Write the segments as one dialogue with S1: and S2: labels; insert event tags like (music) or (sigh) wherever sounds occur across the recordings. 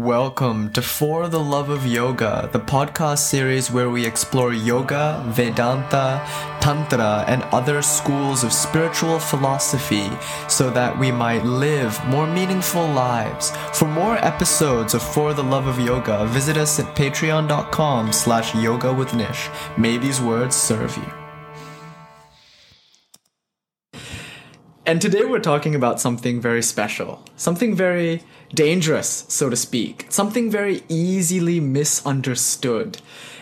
S1: Welcome to For the Love of Yoga, the podcast series where we explore yoga, Vedanta, Tantra, and other schools of spiritual philosophy so that we might live more meaningful lives. For more episodes of For the Love of Yoga, visit us at patreon.com slash yoga with Nish. May these words serve you. And today we're talking about something very special, something very dangerous, so to speak, something very easily misunderstood.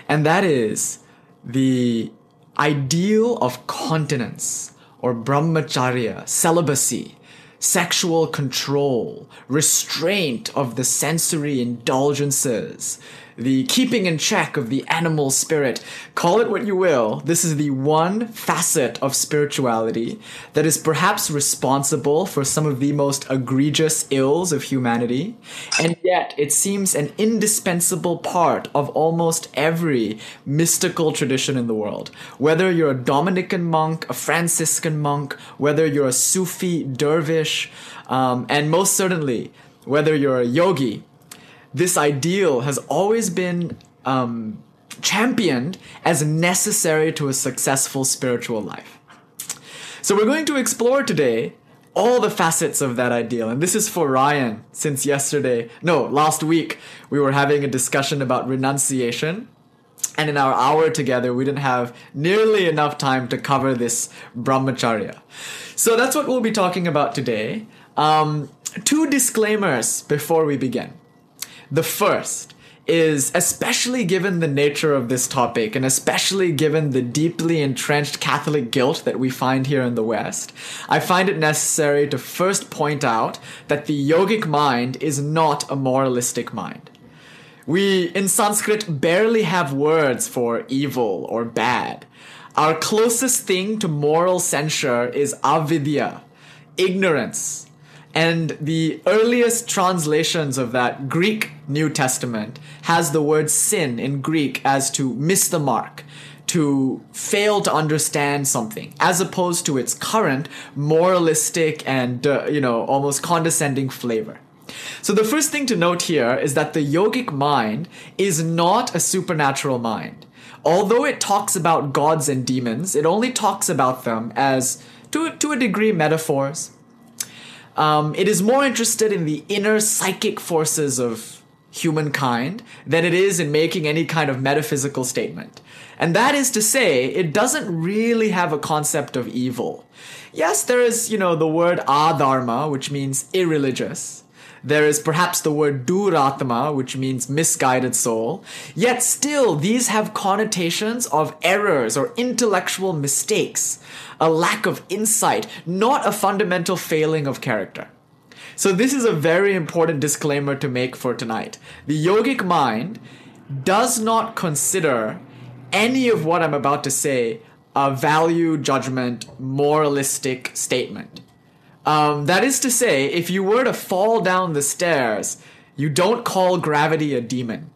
S1: And that is the ideal of continence or brahmacharya, celibacy, sexual control, restraint of the sensory indulgences, the keeping in check of the animal spirit. Call it what you will. This is the one facet of spirituality that is perhaps responsible for some of the most egregious ills of humanity. And yet it seems an indispensable part of almost every mystical tradition in the world. Whether you're a Dominican monk, a Franciscan monk, whether you're a Sufi dervish, um, and most certainly, whether you're a yogi, this ideal has always been um, championed as necessary to a successful spiritual life. So we're going to explore today all the facets of that ideal. And this is for Ryan, since yesterday, no, last week, we were having a discussion about renunciation. And in our hour together, we didn't have nearly enough time to cover this brahmacharya. So that's what we'll be talking about today. Um, two disclaimers before we begin. The first is especially given the nature of this topic and especially given the deeply entrenched Catholic guilt that we find here in the West, I find it necessary to first point out that the yogic mind is not a moralistic mind. We in Sanskrit barely have words for evil or bad. Our closest thing to moral censure is avidya, ignorance, and the earliest translations of that Greek New Testament has the word sin in Greek as to miss the mark, to fail to understand something, as opposed to its current moralistic and, uh, you know, almost condescending flavor. So the first thing to note here is that the yogic mind is not a supernatural mind. Although it talks about gods and demons, it only talks about them as, to, to a degree, metaphors, um, it is more interested in the inner psychic forces of humankind than it is in making any kind of metaphysical statement. And that is to say, it doesn't really have a concept of evil. Yes, there is, you know, the word adharma, which means irreligious. There is perhaps the word duratma, which means misguided soul. Yet still, these have connotations of errors or intellectual mistakes a lack of insight, not a fundamental failing of character. So, this is a very important disclaimer to make for tonight. The yogic mind does not consider any of what I'm about to say a value judgment, moralistic statement. Um, that is to say, if you were to fall down the stairs, you don't call gravity a demon.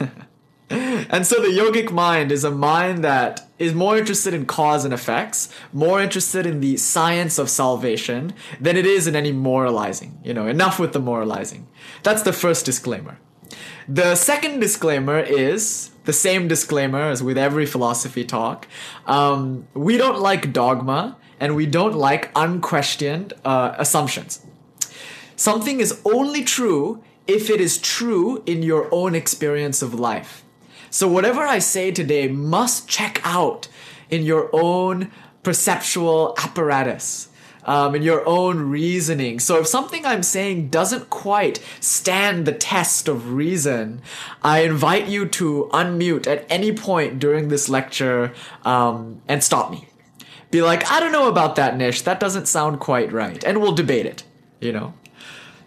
S1: (laughs) and so the yogic mind is a mind that is more interested in cause and effects, more interested in the science of salvation than it is in any moralizing. You know, enough with the moralizing. That's the first disclaimer. The second disclaimer is the same disclaimer as with every philosophy talk. Um, we don't like dogma and we don't like unquestioned uh, assumptions. Something is only true if it is true in your own experience of life. So whatever I say today must check out in your own perceptual apparatus. Um, in your own reasoning. So if something I'm saying doesn't quite stand the test of reason, I invite you to unmute at any point during this lecture um, and stop me. Be like, I don't know about that Nish. That doesn't sound quite right, and we'll debate it. You know.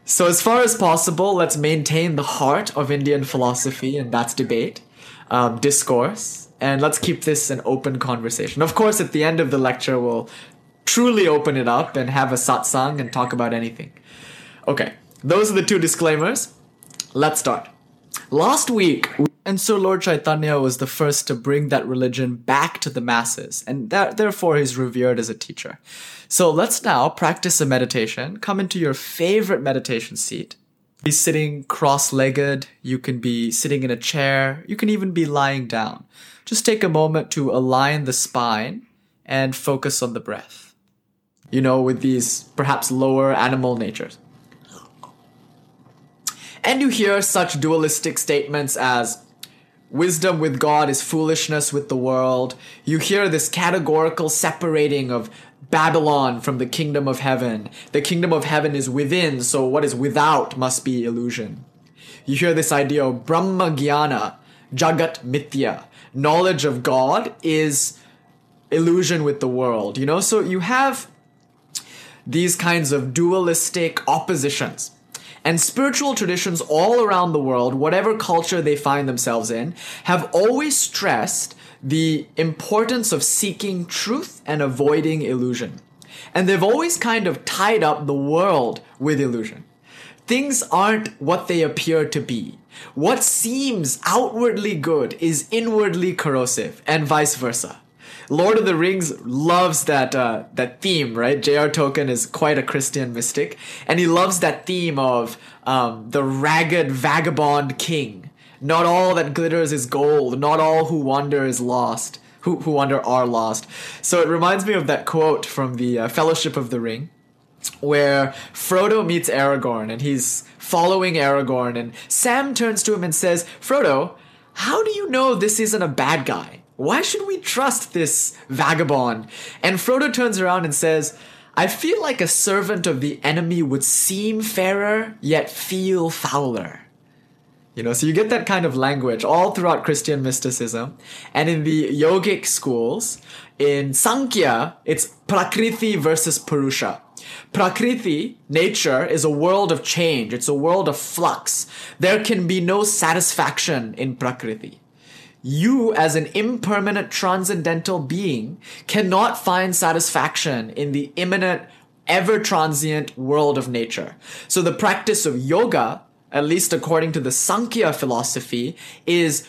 S1: So as far as possible, let's maintain the heart of Indian philosophy, and that's debate um, discourse, and let's keep this an open conversation. Of course, at the end of the lecture, we'll truly open it up and have a satsang and talk about anything. Okay, those are the two disclaimers. Let's start. Last week, and so Lord Chaitanya was the first to bring that religion back to the masses, and that, therefore he's revered as a teacher. So let's now practice a meditation. Come into your favorite meditation seat be sitting cross-legged, you can be sitting in a chair, you can even be lying down. Just take a moment to align the spine and focus on the breath. You know, with these perhaps lower animal natures. And you hear such dualistic statements as wisdom with God is foolishness with the world. You hear this categorical separating of Babylon from the kingdom of heaven. The kingdom of heaven is within, so what is without must be illusion. You hear this idea of Brahma Jnana, Jagat Mithya. Knowledge of God is illusion with the world, you know? So you have these kinds of dualistic oppositions. And spiritual traditions all around the world, whatever culture they find themselves in, have always stressed the importance of seeking truth and avoiding illusion. And they've always kind of tied up the world with illusion. Things aren't what they appear to be. What seems outwardly good is inwardly corrosive, and vice versa. Lord of the Rings loves that uh, that theme, right? J.R. Tolkien is quite a Christian mystic, and he loves that theme of um, the ragged vagabond king. Not all that glitters is gold. Not all who wander is lost. Who who wander are lost. So it reminds me of that quote from the uh, Fellowship of the Ring, where Frodo meets Aragorn, and he's following Aragorn, and Sam turns to him and says, "Frodo." How do you know this isn't a bad guy? Why should we trust this vagabond? And Frodo turns around and says, I feel like a servant of the enemy would seem fairer, yet feel fouler. You know, so you get that kind of language all throughout Christian mysticism. And in the yogic schools, in Sankhya, it's Prakriti versus Purusha. Prakriti, nature, is a world of change. It's a world of flux. There can be no satisfaction in Prakriti you as an impermanent transcendental being cannot find satisfaction in the immanent ever transient world of nature. So the practice of yoga, at least according to the Sankhya philosophy, is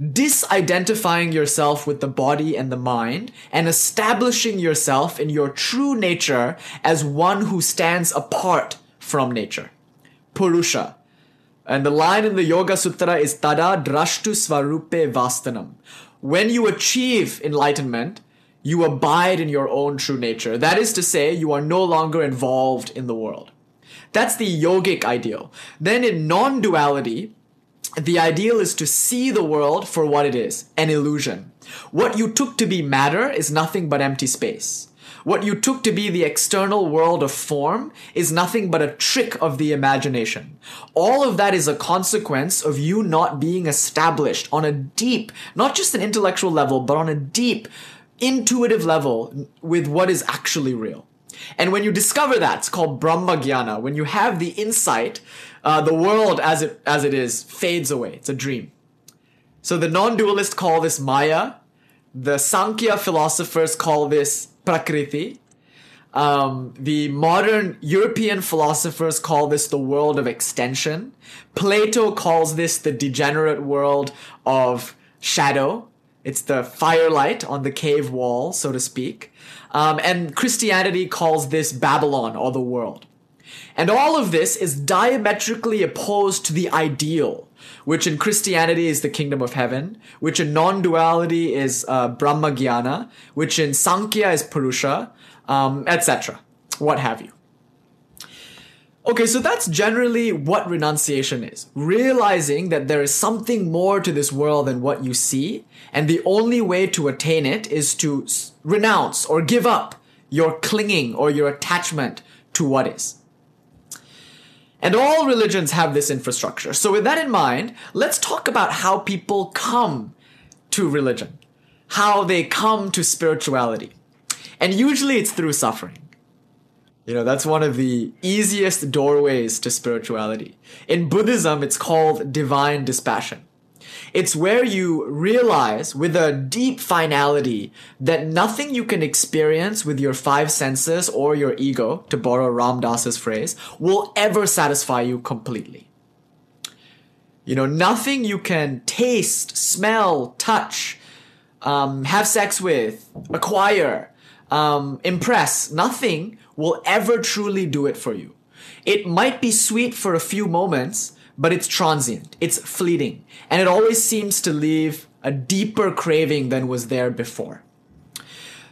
S1: disidentifying yourself with the body and the mind and establishing yourself in your true nature as one who stands apart from nature. Purusha. And the line in the Yoga Sutra is Tada Drashtu Svarupe Vastanam. When you achieve enlightenment, you abide in your own true nature. That is to say, you are no longer involved in the world. That's the yogic ideal. Then in non duality, the ideal is to see the world for what it is an illusion. What you took to be matter is nothing but empty space. What you took to be the external world of form is nothing but a trick of the imagination. All of that is a consequence of you not being established on a deep, not just an intellectual level, but on a deep, intuitive level with what is actually real. And when you discover that, it's called Brahma Jnana. When you have the insight, uh, the world as it as it is fades away. It's a dream. So the non-dualists call this Maya. The Sankhya philosophers call this Prakriti. Um, the modern European philosophers call this the world of extension. Plato calls this the degenerate world of shadow. It's the firelight on the cave wall, so to speak. Um, and Christianity calls this Babylon or the world. And all of this is diametrically opposed to the ideal, which in Christianity is the kingdom of heaven, which in non-duality is uh, Brahma Jnana, which in Sankhya is Purusha, um, etc. What have you. Okay, so that's generally what renunciation is. Realizing that there is something more to this world than what you see, and the only way to attain it is to renounce or give up your clinging or your attachment to what is. And all religions have this infrastructure. So, with that in mind, let's talk about how people come to religion, how they come to spirituality. And usually it's through suffering. You know, that's one of the easiest doorways to spirituality. In Buddhism, it's called divine dispassion. It's where you realize with a deep finality that nothing you can experience with your five senses or your ego, to borrow Ram Dass's phrase, will ever satisfy you completely. You know, nothing you can taste, smell, touch, um, have sex with, acquire, um, impress, nothing will ever truly do it for you. It might be sweet for a few moments, but it's transient, it's fleeting, and it always seems to leave a deeper craving than was there before.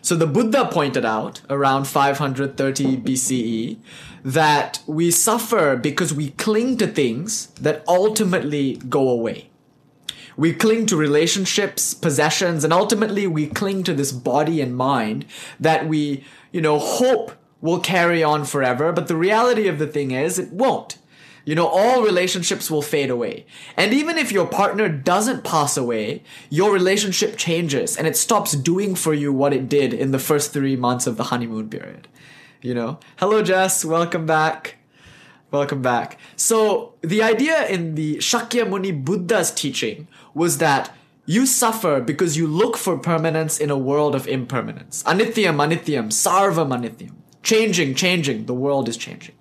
S1: So the Buddha pointed out around 530 BCE that we suffer because we cling to things that ultimately go away. We cling to relationships, possessions, and ultimately we cling to this body and mind that we, you know, hope will carry on forever. But the reality of the thing is it won't. You know, all relationships will fade away. And even if your partner doesn't pass away, your relationship changes and it stops doing for you what it did in the first three months of the honeymoon period. You know, hello, Jess, welcome back. Welcome back. So, the idea in the Shakyamuni Buddha's teaching was that you suffer because you look for permanence in a world of impermanence. Anithyam, anithyam, sarvam anithyam. Changing, changing, the world is changing.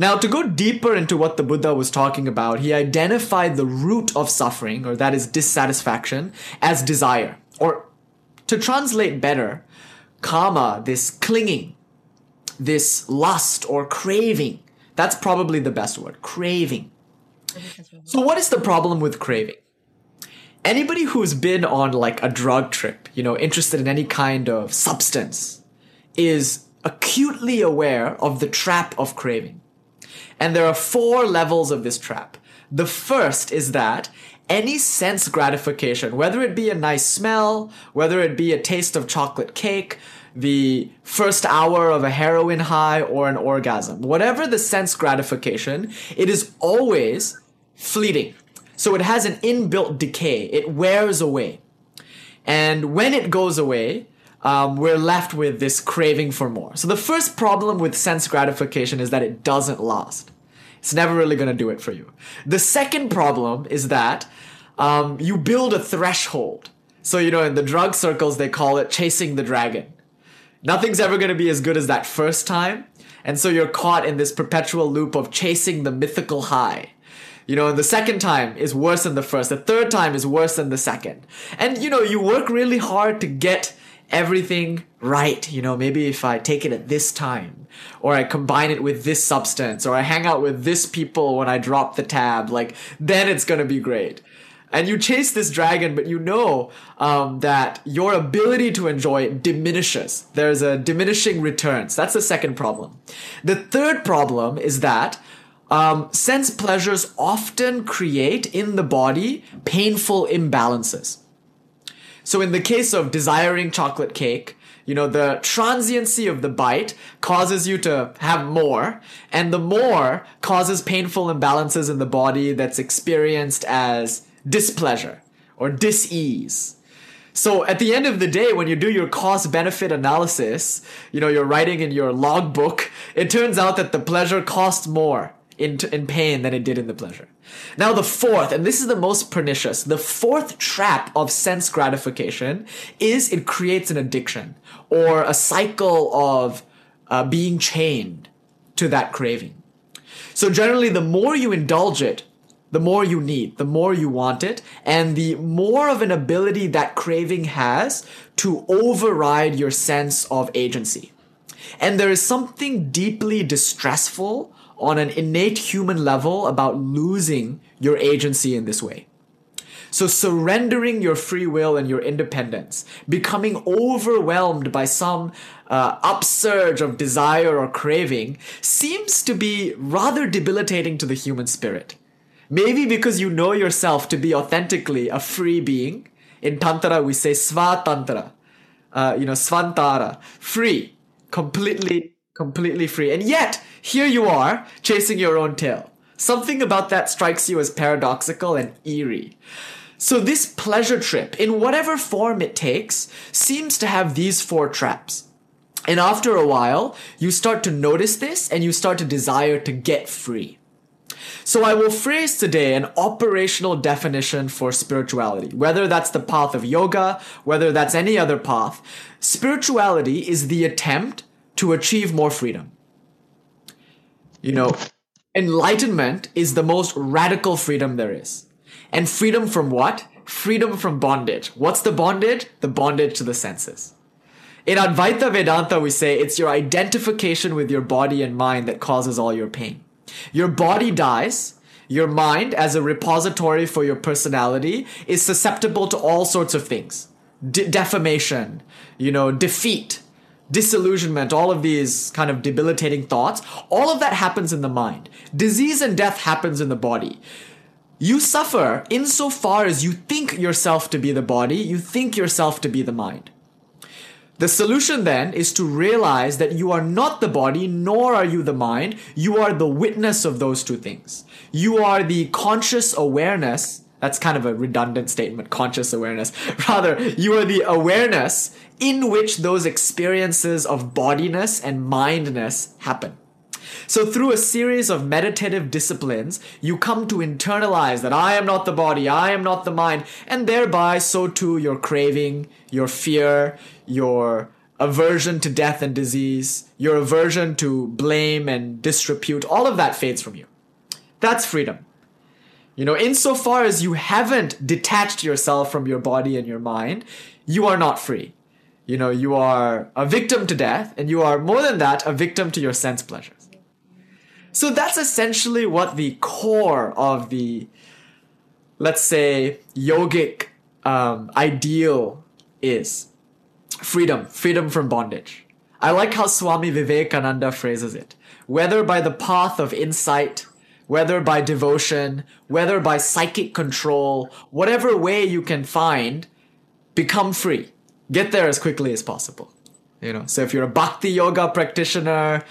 S1: Now, to go deeper into what the Buddha was talking about, he identified the root of suffering, or that is dissatisfaction, as desire. Or to translate better, kama, this clinging, this lust or craving. That's probably the best word craving. So, what is the problem with craving? Anybody who's been on like a drug trip, you know, interested in any kind of substance, is acutely aware of the trap of craving. And there are four levels of this trap. The first is that any sense gratification, whether it be a nice smell, whether it be a taste of chocolate cake, the first hour of a heroin high, or an orgasm, whatever the sense gratification, it is always fleeting. So it has an inbuilt decay, it wears away. And when it goes away, um, we're left with this craving for more. So the first problem with sense gratification is that it doesn't last. It's never really going to do it for you. The second problem is that um, you build a threshold. So, you know, in the drug circles, they call it chasing the dragon. Nothing's ever going to be as good as that first time. And so you're caught in this perpetual loop of chasing the mythical high. You know, and the second time is worse than the first. The third time is worse than the second. And, you know, you work really hard to get everything right. You know, maybe if I take it at this time, or I combine it with this substance, or I hang out with this people when I drop the tab, like, then it's gonna be great. And you chase this dragon, but you know um, that your ability to enjoy it diminishes. There's a diminishing returns. That's the second problem. The third problem is that um, sense pleasures often create in the body painful imbalances. So in the case of desiring chocolate cake, you know, the transiency of the bite causes you to have more, and the more causes painful imbalances in the body that's experienced as displeasure or dis-ease. So at the end of the day, when you do your cost benefit analysis, you know, you're writing in your logbook, it turns out that the pleasure costs more in, in pain than it did in the pleasure. Now, the fourth, and this is the most pernicious, the fourth trap of sense gratification is it creates an addiction or a cycle of uh, being chained to that craving. So, generally, the more you indulge it, the more you need, the more you want it, and the more of an ability that craving has to override your sense of agency. And there is something deeply distressful on an innate human level about losing your agency in this way. So surrendering your free will and your independence, becoming overwhelmed by some uh, upsurge of desire or craving seems to be rather debilitating to the human spirit. Maybe because you know yourself to be authentically a free being. In Tantra, we say Svatantra, uh, you know, Svantara, free, completely, completely free. And yet, here you are, chasing your own tail. Something about that strikes you as paradoxical and eerie. So, this pleasure trip, in whatever form it takes, seems to have these four traps. And after a while, you start to notice this and you start to desire to get free. So I will phrase today an operational definition for spirituality. Whether that's the path of yoga, whether that's any other path, spirituality is the attempt to achieve more freedom. You know, enlightenment is the most radical freedom there is. And freedom from what? Freedom from bondage. What's the bondage? The bondage to the senses. In Advaita Vedanta, we say it's your identification with your body and mind that causes all your pain. Your body dies. Your mind, as a repository for your personality, is susceptible to all sorts of things. De- defamation, you know, defeat, disillusionment, all of these kind of debilitating thoughts, all of that happens in the mind. Disease and death happens in the body. You suffer insofar as you think yourself to be the body, you think yourself to be the mind. The solution then is to realize that you are not the body, nor are you the mind. You are the witness of those two things. You are the conscious awareness. That's kind of a redundant statement, conscious awareness. (laughs) Rather, you are the awareness in which those experiences of bodiness and mindness happen. So through a series of meditative disciplines, you come to internalize that I am not the body, I am not the mind, and thereby so too your craving, your fear, your aversion to death and disease, your aversion to blame and disrepute, all of that fades from you. That's freedom. You know, insofar as you haven't detached yourself from your body and your mind, you are not free. You know, you are a victim to death, and you are more than that, a victim to your sense pleasures. So that's essentially what the core of the, let's say, yogic um, ideal is freedom, freedom from bondage. I like how Swami Vivekananda phrases it. Whether by the path of insight, whether by devotion, whether by psychic control, whatever way you can find, become free. Get there as quickly as possible. You know, so if you're a bhakti yoga practitioner,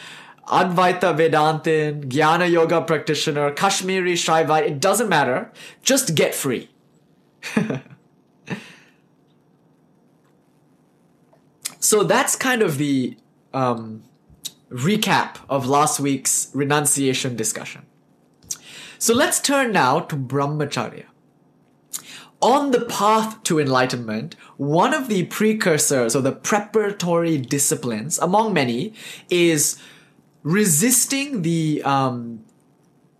S1: Advaita Vedantin, Jnana Yoga practitioner, Kashmiri Shaivite, it doesn't matter. Just get free. (laughs) so that's kind of the um, recap of last week's renunciation discussion. So let's turn now to brahmacharya. On the path to enlightenment, one of the precursors or the preparatory disciplines, among many, is resisting the um,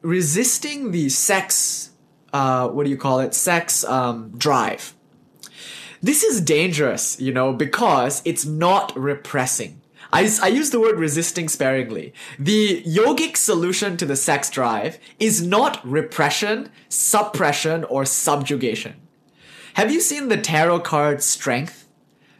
S1: resisting the sex. Uh, what do you call it? Sex um, drive. This is dangerous, you know, because it's not repressing. I, I use the word resisting sparingly. The yogic solution to the sex drive is not repression, suppression, or subjugation. Have you seen the tarot card Strength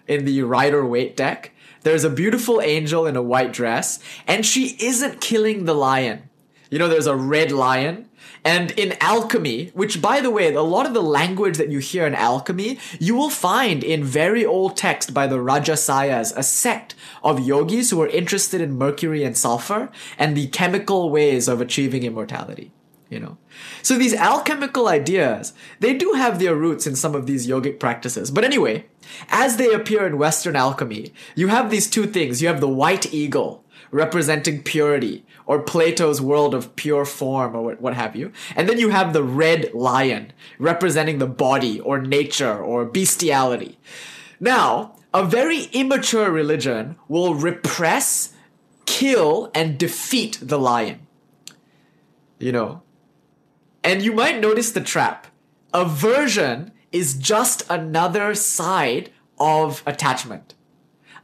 S1: in the Rider Waite deck? There's a beautiful angel in a white dress, and she isn't killing the lion. You know, there's a red lion. And in alchemy, which by the way, a lot of the language that you hear in alchemy, you will find in very old text by the Rajasayas, a sect of yogis who are interested in mercury and sulfur and the chemical ways of achieving immortality you know. So these alchemical ideas they do have their roots in some of these yogic practices. But anyway as they appear in western alchemy you have these two things. You have the white eagle representing purity or plato's world of pure form or what, what have you. And then you have the red lion representing the body or nature or bestiality. Now a very immature religion will repress kill and defeat the lion. You know and you might notice the trap. Aversion is just another side of attachment.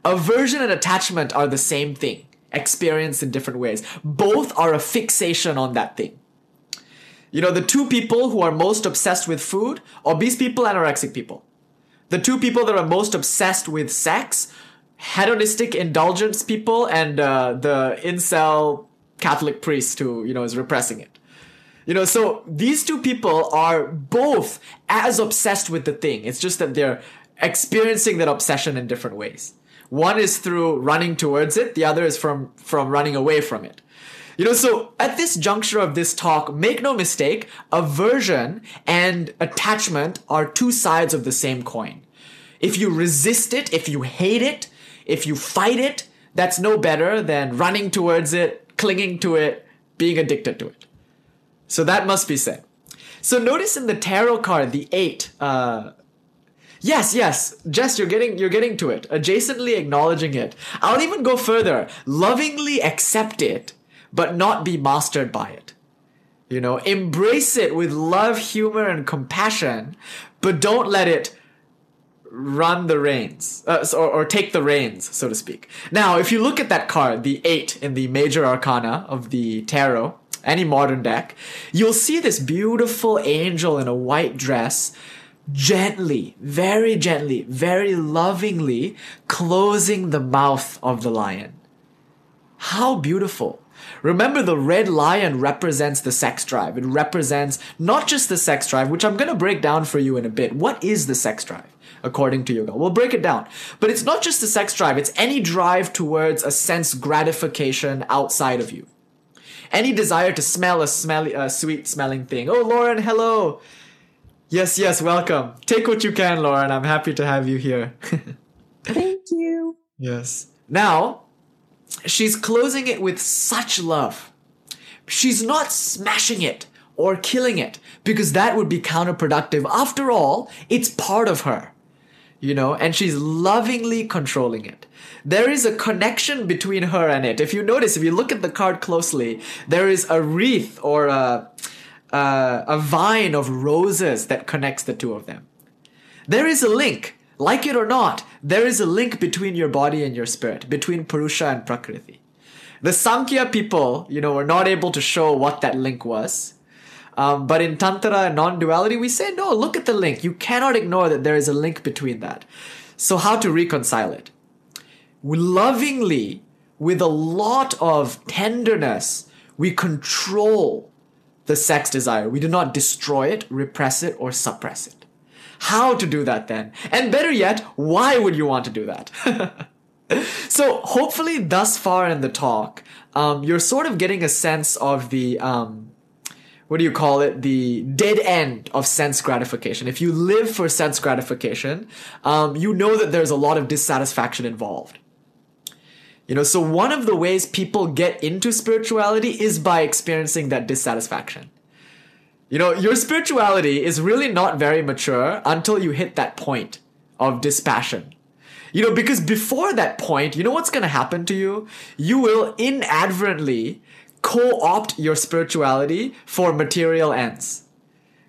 S1: Aversion and attachment are the same thing, experienced in different ways. Both are a fixation on that thing. You know, the two people who are most obsessed with food, obese people, anorexic people. The two people that are most obsessed with sex, hedonistic indulgence people, and uh, the incel Catholic priest who, you know, is repressing it. You know, so these two people are both as obsessed with the thing. It's just that they're experiencing that obsession in different ways. One is through running towards it, the other is from from running away from it. You know, so at this juncture of this talk, make no mistake, aversion and attachment are two sides of the same coin. If you resist it, if you hate it, if you fight it, that's no better than running towards it, clinging to it, being addicted to it. So that must be said. So notice in the tarot card, the eight. Uh, yes, yes, Jess, you're getting you're getting to it. Adjacently acknowledging it. I'll even go further. Lovingly accept it, but not be mastered by it. You know, embrace it with love, humor, and compassion, but don't let it run the reins, uh, or, or take the reins, so to speak. Now, if you look at that card, the eight in the major arcana of the tarot, any modern deck, you'll see this beautiful angel in a white dress gently, very gently, very lovingly closing the mouth of the lion. How beautiful. Remember, the red lion represents the sex drive. It represents not just the sex drive, which I'm going to break down for you in a bit. What is the sex drive, according to yoga? We'll break it down. But it's not just the sex drive, it's any drive towards a sense gratification outside of you. Any desire to smell a smelly, uh, sweet smelling thing. Oh, Lauren, hello. Yes, yes, welcome. Take what you can, Lauren. I'm happy to have you here. (laughs)
S2: Thank you.
S1: Yes. Now, she's closing it with such love. She's not smashing it or killing it because that would be counterproductive. After all, it's part of her, you know, and she's lovingly controlling it. There is a connection between her and it. If you notice, if you look at the card closely, there is a wreath or a, a, a vine of roses that connects the two of them. There is a link, like it or not, there is a link between your body and your spirit, between Purusha and Prakriti. The Sankhya people, you know, were not able to show what that link was. Um, but in Tantra and non duality, we say, no, look at the link. You cannot ignore that there is a link between that. So, how to reconcile it? Lovingly, with a lot of tenderness, we control the sex desire. We do not destroy it, repress it, or suppress it. How to do that then? And better yet, why would you want to do that? (laughs) so hopefully thus far in the talk, um, you're sort of getting a sense of the, um, what do you call it? The dead end of sense gratification. If you live for sense gratification, um, you know that there's a lot of dissatisfaction involved. You know, so one of the ways people get into spirituality is by experiencing that dissatisfaction. You know, your spirituality is really not very mature until you hit that point of dispassion. You know, because before that point, you know what's going to happen to you? You will inadvertently co-opt your spirituality for material ends.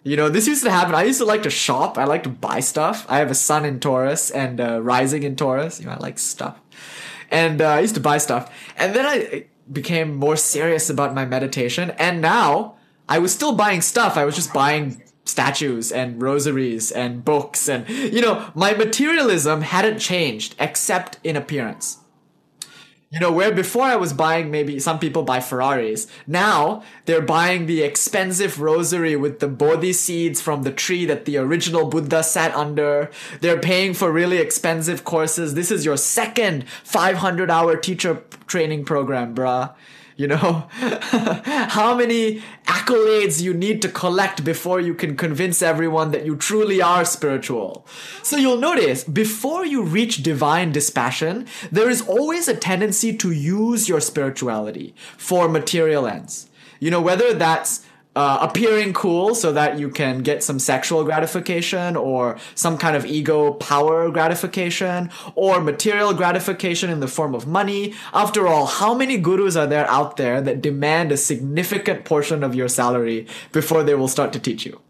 S1: You know, this used to happen. I used to like to shop. I like to buy stuff. I have a sun in Taurus and uh, rising in Taurus. You know, I like stuff. And uh, I used to buy stuff. And then I became more serious about my meditation. And now I was still buying stuff. I was just buying statues and rosaries and books. And, you know, my materialism hadn't changed except in appearance. You know, where before I was buying maybe some people buy Ferraris, now they're buying the expensive rosary with the bodhi seeds from the tree that the original Buddha sat under. They're paying for really expensive courses. This is your second 500 hour teacher training program, bruh. You know, (laughs) how many accolades you need to collect before you can convince everyone that you truly are spiritual. So you'll notice before you reach divine dispassion, there is always a tendency to use your spirituality for material ends. You know, whether that's uh, appearing cool so that you can get some sexual gratification or some kind of ego power gratification or material gratification in the form of money. After all, how many gurus are there out there that demand a significant portion of your salary before they will start to teach you?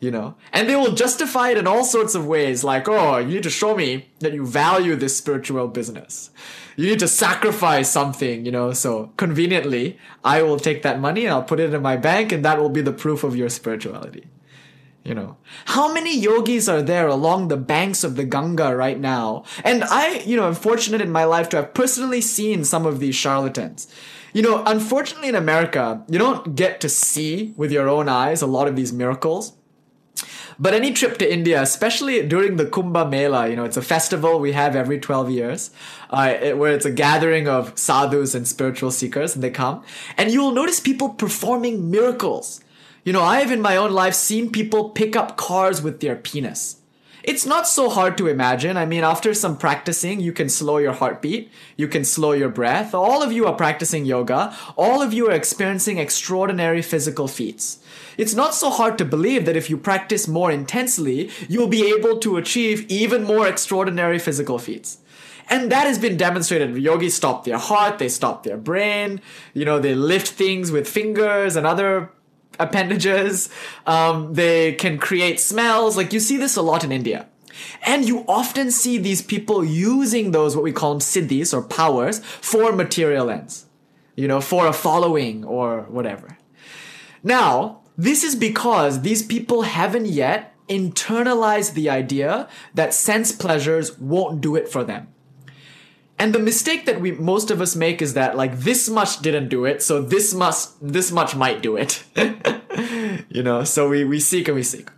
S1: You know, and they will justify it in all sorts of ways, like, oh, you need to show me that you value this spiritual business you need to sacrifice something, you know. So conveniently, I will take that money and I'll put it in my bank, and that will be the proof of your spirituality. You know, how many yogis are there along the banks of the Ganga right now? And I, you know, am fortunate in my life to have personally seen some of these charlatans. You know, unfortunately in America, you don't get to see with your own eyes a lot of these miracles. But any trip to India, especially during the Kumbh Mela, you know, it's a festival we have every 12 years, uh, it, where it's a gathering of sadhus and spiritual seekers, and they come. And you'll notice people performing miracles. You know, I have in my own life seen people pick up cars with their penis. It's not so hard to imagine. I mean, after some practicing, you can slow your heartbeat, you can slow your breath. All of you are practicing yoga, all of you are experiencing extraordinary physical feats. It's not so hard to believe that if you practice more intensely, you'll be able to achieve even more extraordinary physical feats. And that has been demonstrated. Yogis stop their heart, they stop their brain, you know, they lift things with fingers and other appendages. Um, they can create smells. Like you see this a lot in India. And you often see these people using those, what we call them siddhis or powers, for material ends. You know, for a following or whatever. Now, this is because these people haven't yet internalized the idea that sense pleasures won't do it for them. And the mistake that we most of us make is that like this much didn't do it, so this must this much might do it. (laughs) you know, so we, we seek and we seek.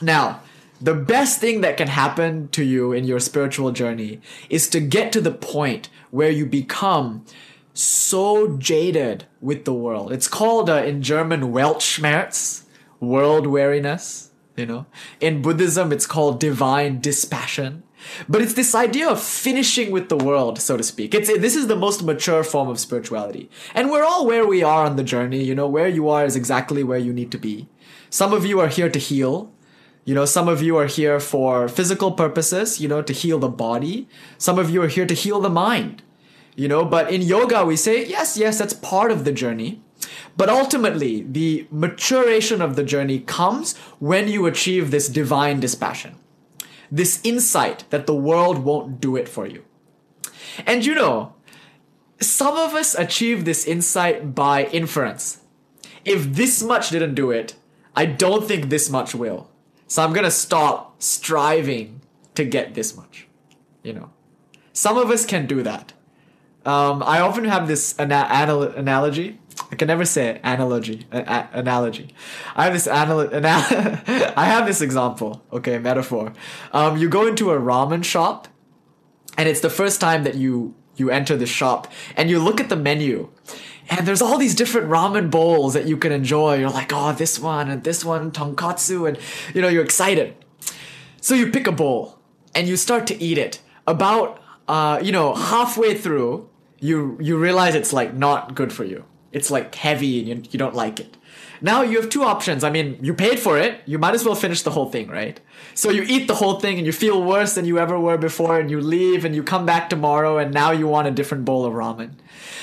S1: Now, the best thing that can happen to you in your spiritual journey is to get to the point where you become so jaded with the world. It's called uh, in German Weltschmerz, world weariness. You know, in Buddhism, it's called divine dispassion. But it's this idea of finishing with the world, so to speak. It's this is the most mature form of spirituality, and we're all where we are on the journey. You know, where you are is exactly where you need to be. Some of you are here to heal. You know, some of you are here for physical purposes. You know, to heal the body. Some of you are here to heal the mind. You know, but in yoga we say yes, yes, that's part of the journey. But ultimately, the maturation of the journey comes when you achieve this divine dispassion this insight that the world won't do it for you. And you know, some of us achieve this insight by inference. If this much didn't do it, I don't think this much will. So I'm gonna stop striving to get this much. You know, some of us can do that. Um, I often have this ana- anal- analogy I can never say analogy. A- analogy. I have this anal- anal- (laughs) I have this example. Okay, metaphor. Um, you go into a ramen shop, and it's the first time that you you enter the shop, and you look at the menu, and there's all these different ramen bowls that you can enjoy. You're like, oh, this one and this one, tonkatsu, and you know you're excited. So you pick a bowl and you start to eat it. About uh, you know halfway through, you you realize it's like not good for you it's like heavy and you, you don't like it. Now you have two options. I mean, you paid for it. You might as well finish the whole thing, right? So you eat the whole thing and you feel worse than you ever were before and you leave and you come back tomorrow and now you want a different bowl of ramen.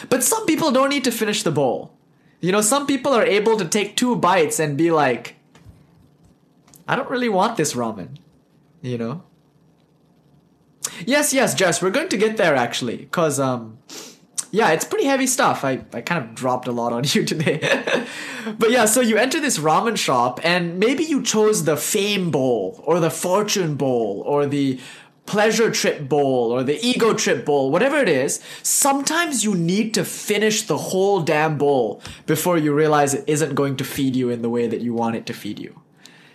S1: But some people don't need to finish the bowl. You know, some people are able to take two bites and be like, I don't really want this ramen. You know? Yes, yes, Jess, we're going to get there actually. Cause, um, yeah, it's pretty heavy stuff. I, I kind of dropped a lot on (laughs) you today. but yeah, so you enter this ramen shop and maybe you chose the fame bowl or the fortune bowl or the pleasure trip bowl or the ego trip bowl, whatever it is. Sometimes you need to finish the whole damn bowl before you realize it isn't going to feed you in the way that you want it to feed you.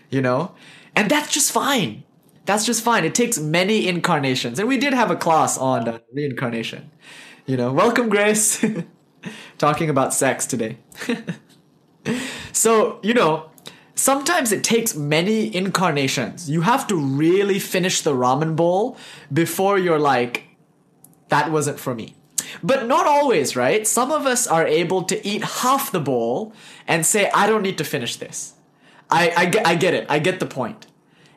S1: You know? And that's just fine. That's just fine. It takes many incarnations. And we did have a class on uh, reincarnation. You know, welcome, Grace. (laughs) Talking about sex today. (laughs) so, you know, sometimes it takes many incarnations. You have to really finish the ramen bowl before you're like, that wasn't for me. But not always, right? Some of us are able to eat half the bowl and say, I don't need to finish this. I, I, I get it. I get the point.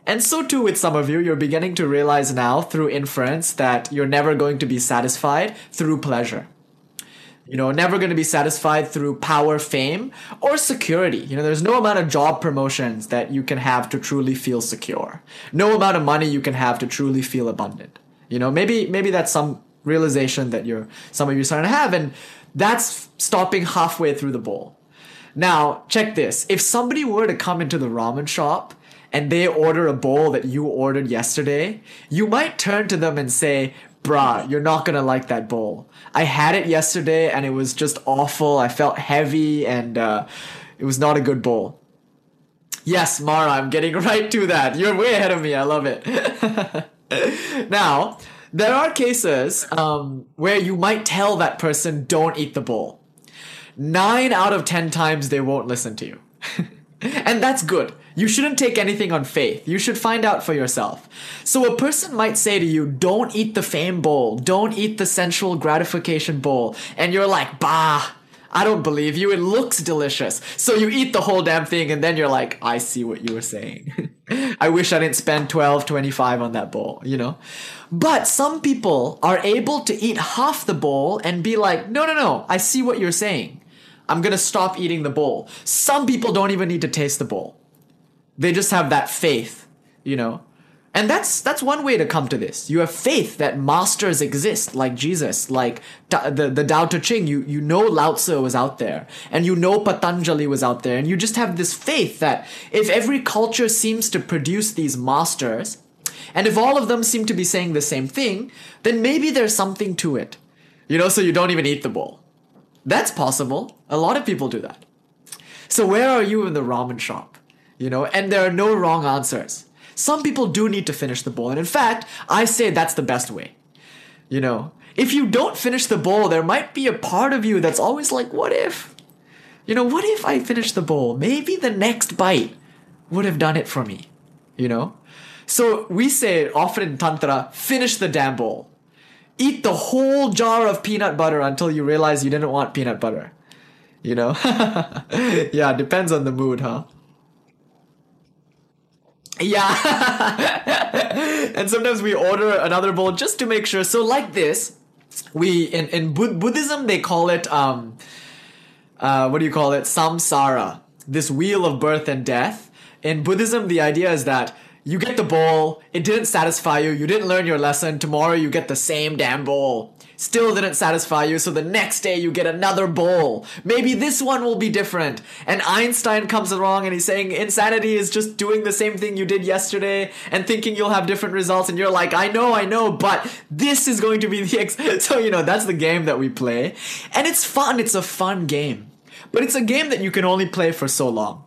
S1: And so too with some of you, you're beginning to realize now through inference that you're never going to be satisfied through pleasure. You know, never going to be satisfied through power, fame, or security. You know, there's no amount of job promotions that you can have to truly feel secure. No amount of money you can have to truly feel abundant. You know, maybe maybe that's some realization that you're some of you are starting to have, and that's stopping halfway through the bowl. Now, check this. If somebody were to come into the ramen shop and they order a bowl that you ordered yesterday, you might turn to them and say, Bruh, you're not gonna like that bowl. I had it yesterday and it was just awful. I felt heavy and uh, it was not a good bowl. Yes, Mara, I'm getting (laughs) right to that. You're way ahead of me. I love it. (laughs) now, there are cases um, where you might tell that person, don't eat the bowl. Nine out of ten times they won't listen to you. (laughs) and that's good you shouldn't take anything on faith. You should find out for yourself. So a person might say to you, don't eat the fame bowl. Don't eat the sensual gratification bowl. And you're like, bah, I don't believe you. It looks delicious. So you eat the whole damn thing and then you're like, I see what you were saying. (laughs) I wish I didn't spend 12, 25 on that bowl, you know? But some people are able to eat half the bowl and be like, no, no, no, I see what you're saying. I'm gonna stop eating the bowl. Some people don't even need to taste the bowl they just have that faith, you know. And that's that's one way to come to this. You have faith that masters exist, like Jesus, like Ta- the the Tao Te Ching. You you know Lao Tzu was out there, and you know Patanjali was out there, and you just have this faith that if every culture seems to produce these masters, and if all of them seem to be saying the same thing, then maybe there's something to it. You know, so you don't even eat the bowl. That's possible. A lot of people do that. So where are you in the ramen shop? You know, and there are no wrong answers. Some people do need to finish the bowl, and in fact, I say that's the best way. You know, if you don't finish the bowl, there might be a part of you that's always like, what if? You know, what if I finish the bowl? Maybe the next bite would have done it for me. You know? So we say often in Tantra, finish the damn bowl. Eat the whole jar of peanut butter until you realize you didn't want peanut butter. You know? (laughs) yeah, depends on the mood, huh? Yeah. (laughs) and sometimes we order another bowl just to make sure. So like this, we in in Bud- Buddhism they call it um uh what do you call it? Samsara. This wheel of birth and death. In Buddhism the idea is that you get the bowl, it didn't satisfy you, you didn't learn your lesson, tomorrow you get the same damn bowl. Still didn't satisfy you, so the next day you get another bowl. Maybe this one will be different. And Einstein comes along and he's saying insanity is just doing the same thing you did yesterday and thinking you'll have different results. And you're like, I know, I know, but this is going to be the ex. (laughs) So, you know, that's the game that we play. And it's fun, it's a fun game. But it's a game that you can only play for so long.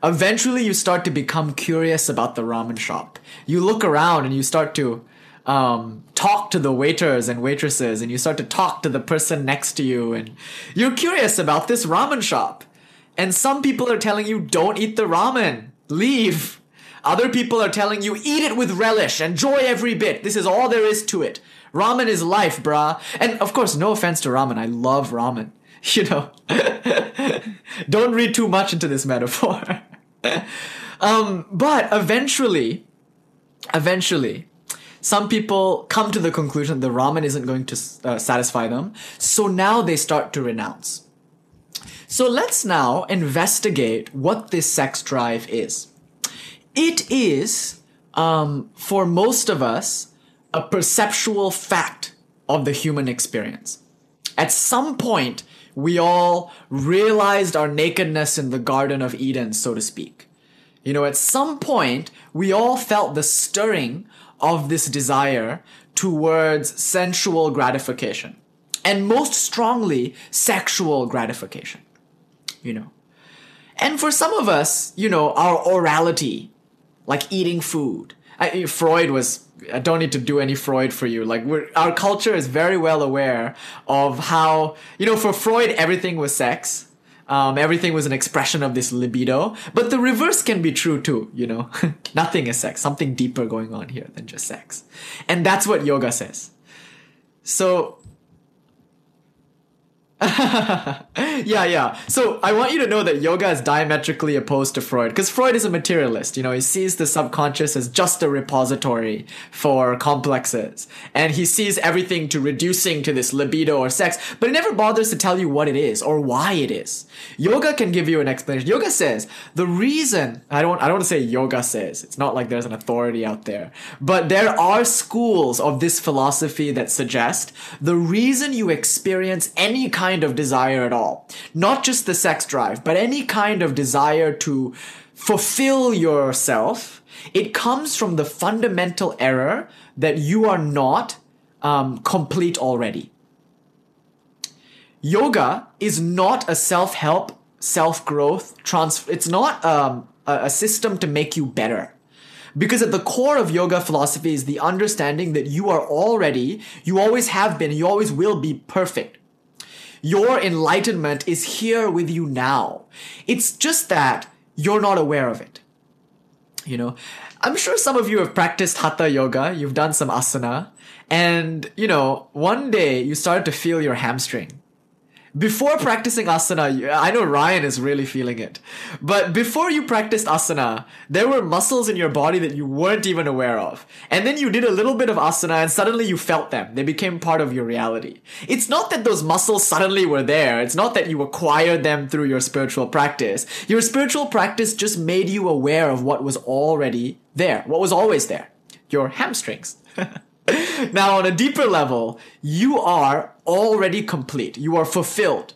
S1: Eventually, you start to become curious about the ramen shop. You look around and you start to um, talk to the waiters and waitresses, and you start to talk to the person next to you, and you're curious about this ramen shop. And some people are telling you, don't eat the ramen, leave. Other people are telling you, eat it with relish, enjoy every bit. This is all there is to it. Ramen is life, brah. And of course, no offense to ramen, I love ramen. (laughs) You know, (laughs) don't read too much into this metaphor. (laughs) um, but eventually, eventually, some people come to the conclusion the ramen isn't going to uh, satisfy them. So now they start to renounce. So let's now investigate what this sex drive is. It is, um, for most of us, a perceptual fact of the human experience. At some point, we all realized our nakedness in the Garden of Eden, so to speak. You know, at some point, we all felt the stirring of this desire towards sensual gratification. And most strongly, sexual gratification. You know. And for some of us, you know, our orality, like eating food. I, Freud was I don't need to do any Freud for you. Like our culture is very well aware of how you know for Freud everything was sex. Um, everything was an expression of this libido, but the reverse can be true too. You know, (laughs) nothing is sex. Something deeper going on here than just sex, and that's what yoga says. So (laughs) yeah, yeah. So I want you to know that yoga is diametrically opposed to Freud because Freud is a materialist. You know, he sees the subconscious as just a repository for complexes, and he sees everything to reducing to this libido or sex, but he never bothers to tell you what it is or why it is. Yoga can give you an explanation. Yoga says the reason I don't I don't want to say yoga says. It's not like there's an authority out there, but there are schools of this philosophy that suggest the reason you experience any kind kind of desire at all. Not just the sex drive, but any kind of desire to fulfill yourself. It comes from the fundamental error that you are not um, complete already. Yoga is not a self help, self growth, trans. It's not um, a, a system to make you better. Because at the core of yoga philosophy is the understanding that you are already, you always have been, you always will be perfect. Your enlightenment is here with you now. It's just that you're not aware of it. You know, I'm sure some of you have practiced hatha yoga, you've done some asana, and you know, one day you started to feel your hamstring before practicing asana, I know Ryan is really feeling it. But before you practiced asana, there were muscles in your body that you weren't even aware of. And then you did a little bit of asana and suddenly you felt them. They became part of your reality. It's not that those muscles suddenly were there. It's not that you acquired them through your spiritual practice. Your spiritual practice just made you aware of what was already there, what was always there. your hamstrings. (laughs) (laughs) now, on a deeper level, you are already complete. You are fulfilled.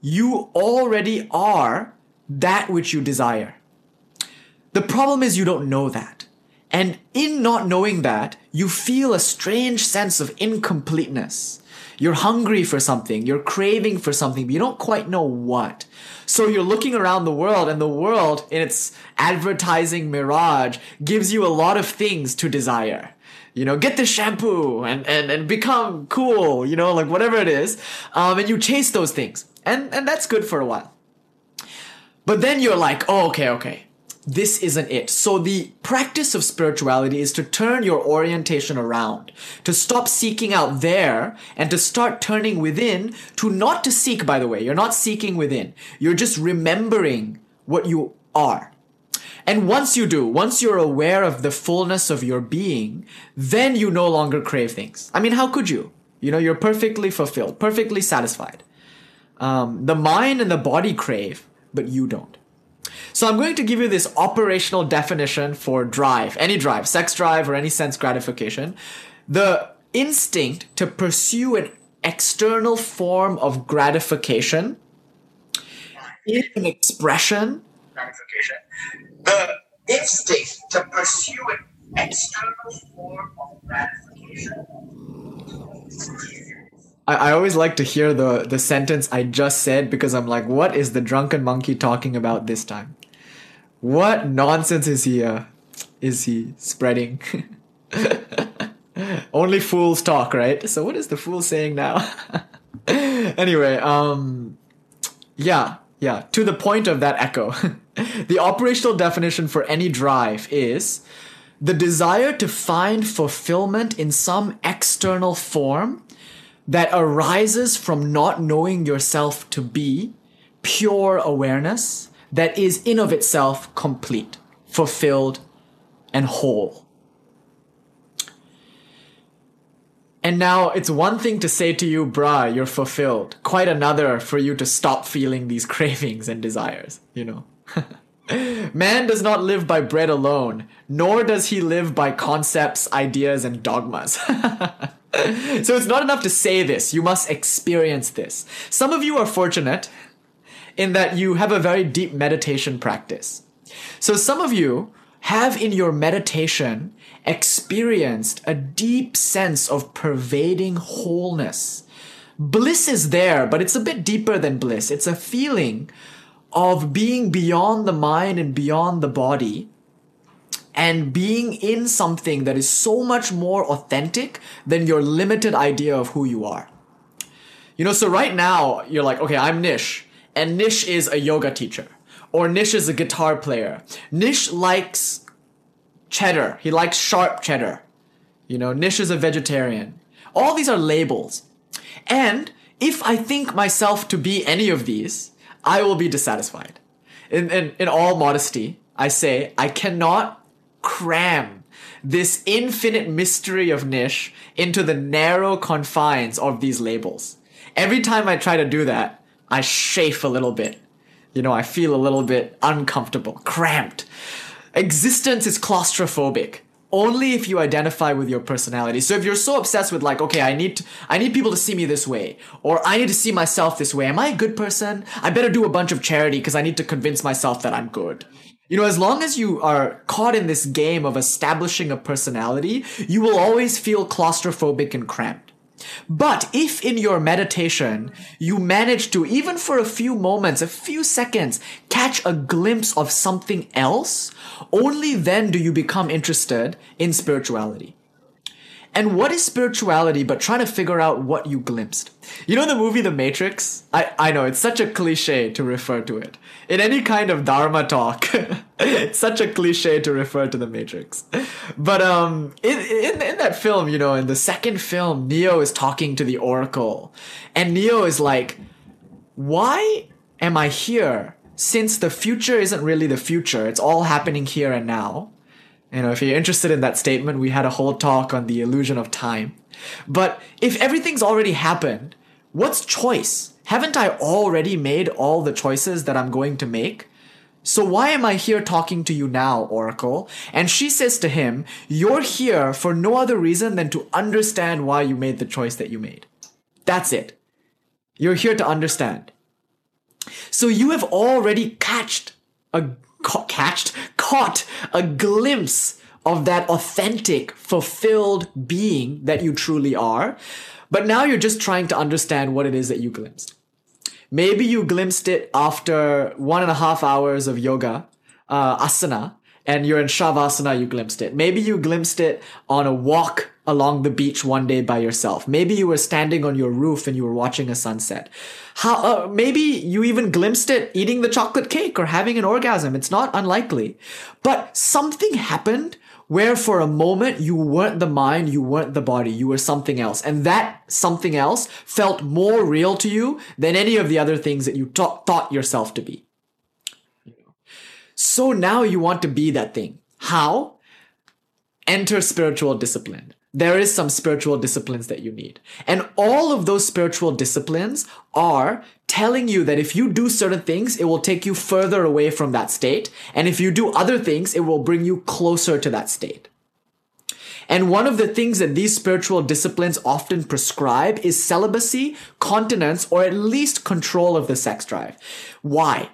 S1: You already are that which you desire. The problem is you don't know that. And in not knowing that, you feel a strange sense of incompleteness. You're hungry for something, you're craving for something, but you don't quite know what. So you're looking around the world, and the world, in its advertising mirage, gives you a lot of things to desire. You know, get the shampoo and, and, and become cool, you know, like whatever it is. Um, and you chase those things. And, and that's good for a while. But then you're like, oh, okay, okay this isn't it. So the practice of spirituality is to turn your orientation around, to stop seeking out there and to start turning within to not to seek, by the way. You're not seeking within. You're just remembering what you are. And once you do, once you're aware of the fullness of your being, then you no longer crave things. I mean, how could you? You know, you're perfectly fulfilled, perfectly satisfied. Um, the mind and the body crave, but you don't. So I'm going to give you this operational definition for drive, any drive, sex drive or any sense gratification. The instinct to pursue an external form of gratification is an expression. Gratification. The instinct to pursue an external form of gratification. I, I always like to hear the, the sentence I just said because I'm like, what is the drunken monkey talking about this time? What nonsense is he uh, is he spreading? (laughs) Only fools talk, right? So what is the fool saying now? (laughs) anyway, um yeah, yeah, to the point of that echo. (laughs) the operational definition for any drive is the desire to find fulfillment in some external form that arises from not knowing yourself to be pure awareness that is in of itself complete, fulfilled, and whole. And now it's one thing to say to you, bruh, you're fulfilled. Quite another for you to stop feeling these (laughs) cravings and desires, you know. (laughs) Man does not live by bread alone, nor does he live by concepts, ideas, and dogmas. (laughs) so it's not enough to say this, you must experience this. Some of you are fortunate in that you have a very deep meditation practice. So some of you have in your meditation experienced a deep sense of pervading wholeness. Bliss is there, but it's a bit deeper than bliss. It's a feeling of being beyond the mind and beyond the body and being in something that is so much more authentic than your limited idea of who you are. You know, so right now you're like, okay, I'm Nish and Nish is a yoga teacher, or Nish is a guitar player. Nish likes cheddar. He likes sharp cheddar. You know, Nish is a vegetarian. All these are labels. And if I think myself to be any of these, I will be dissatisfied. In, in, in all modesty, I say I cannot cram this infinite mystery of Nish into the narrow confines of these labels. Every time I try to do that, I chafe a little bit. You know, I feel a little bit uncomfortable, cramped. Existence is claustrophobic only if you identify with your personality. So if you're so obsessed with like, okay, I need to, I need people to see me this way, or I need to see myself this way. Am I a good person? I better do a bunch of charity because I need to convince myself that I'm good. You know, as long as you are caught in this game of establishing a personality, you will always feel claustrophobic and cramped. But if in your meditation you manage to, even for a few moments, a few seconds, catch a glimpse of something else, only then do you become interested in spirituality. And what is spirituality but trying to figure out what you glimpsed? You know the movie The Matrix? I, I know, it's such a cliche to refer to it. In any kind of Dharma talk, it's (laughs) such a cliche to refer to The Matrix. But um, in, in, in that film, you know, in the second film, Neo is talking to the Oracle. And Neo is like, why am I here? Since the future isn't really the future, it's all happening here and now. You know, if you're interested in that statement, we had a whole talk on the illusion of time. But if everything's already happened, what's choice? Haven't I already made all the choices that I'm going to make? So why am I here talking to you now, Oracle? And she says to him, You're here for no other reason than to understand why you made the choice that you made. That's it. You're here to understand. So you have already catched a ca- catched caught a glimpse of that authentic, fulfilled being that you truly are. But now you're just trying to understand what it is that you glimpsed. Maybe you glimpsed it after one and a half hours of yoga, uh, asana, and you're in Shavasana, you glimpsed it. Maybe you glimpsed it on a walk along the beach one day by yourself. Maybe you were standing on your roof and you were watching a sunset. How, uh, maybe you even glimpsed it eating the chocolate cake or having an orgasm. It's not unlikely. But something happened where for a moment you weren't the mind, you weren't the body, you were something else. And that something else felt more real to you than any of the other things that you thought yourself to be. So now you want to be that thing. How? Enter spiritual discipline. There is some spiritual disciplines that you need. And all of those spiritual disciplines are telling you that if you do certain things, it will take you further away from that state. And if you do other things, it will bring you closer to that state. And one of the things that these spiritual disciplines often prescribe is celibacy, continence, or at least control of the sex drive. Why?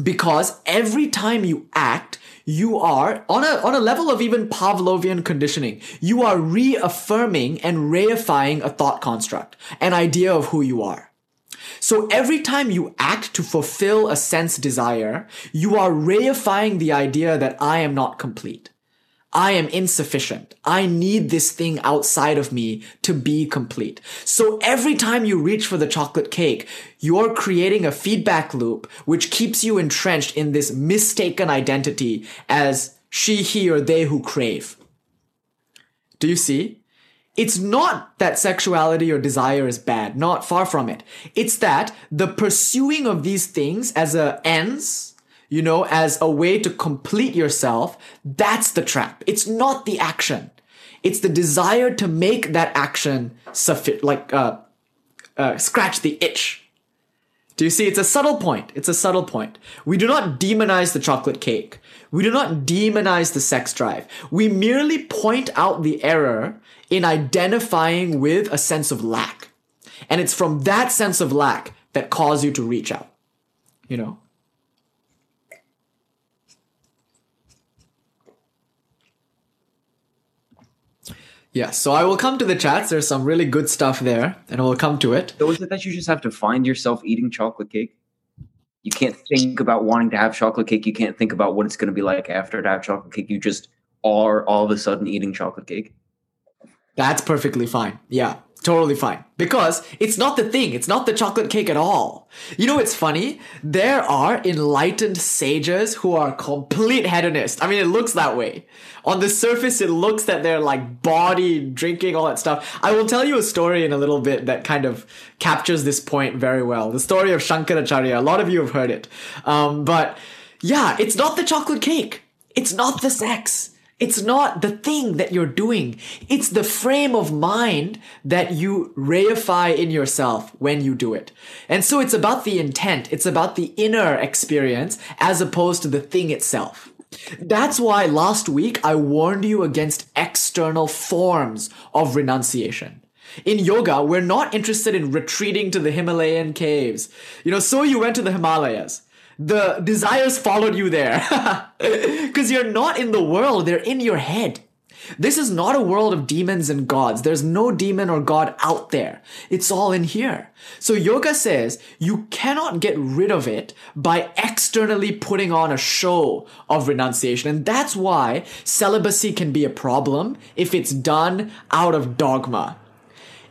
S1: Because every time you act, you are on a on a level of even Pavlovian conditioning. You are reaffirming and reifying a thought construct, an idea of who you are. So every time you act to fulfill a sense desire, you are reifying the idea that I am not complete. I am insufficient. I need this thing outside of me to be complete. So every time you reach for the chocolate cake, you're creating a feedback loop which keeps you entrenched in this mistaken identity as she, he, or they who crave. Do you see? It's not that sexuality or desire is bad, not far from it. It's that the pursuing of these things as a ends, you know, as a way to complete yourself, that's the trap. It's not the action. It's the desire to make that action suffi- like uh, uh, scratch the itch. Do you see? It's a subtle point. It's a subtle point. We do not demonize the chocolate cake. We do not demonize the sex drive. We merely point out the error in identifying with a sense of lack. And it's from that sense of lack that cause you to reach out. You know? Yeah, so I will come to the chats. There's some really good stuff there, and we'll come to it.
S3: So is it that you just have to find yourself eating chocolate cake? You can't think about wanting to have chocolate cake. You can't think about what it's going to be like after to have chocolate cake. You just are all of a sudden eating chocolate cake.
S1: That's perfectly fine. Yeah, totally fine. Because it's not the thing, it's not the chocolate cake at all. You know, it's funny. There are enlightened sages who are complete hedonists. I mean, it looks that way. On the surface, it looks that they're like body drinking, all that stuff. I will tell you a story in a little bit that kind of captures this point very well. The story of Shankaracharya. A lot of you have heard it. Um, but yeah, it's not the chocolate cake. It's not the sex. It's not the thing that you're doing. It's the frame of mind that you reify in yourself when you do it. And so it's about the intent. It's about the inner experience as opposed to the thing itself. That's why last week I warned you against external forms of renunciation. In yoga, we're not interested in retreating to the Himalayan caves. You know, so you went to the Himalayas the desires followed you there. (laughs) Because you're not in the world, they're in your head. This is not a world of demons and gods. There's no demon or god out there. It's all in here. So yoga says you cannot get rid of it by externally putting on a show of renunciation. And that's why celibacy can be a problem if it's done out of dogma.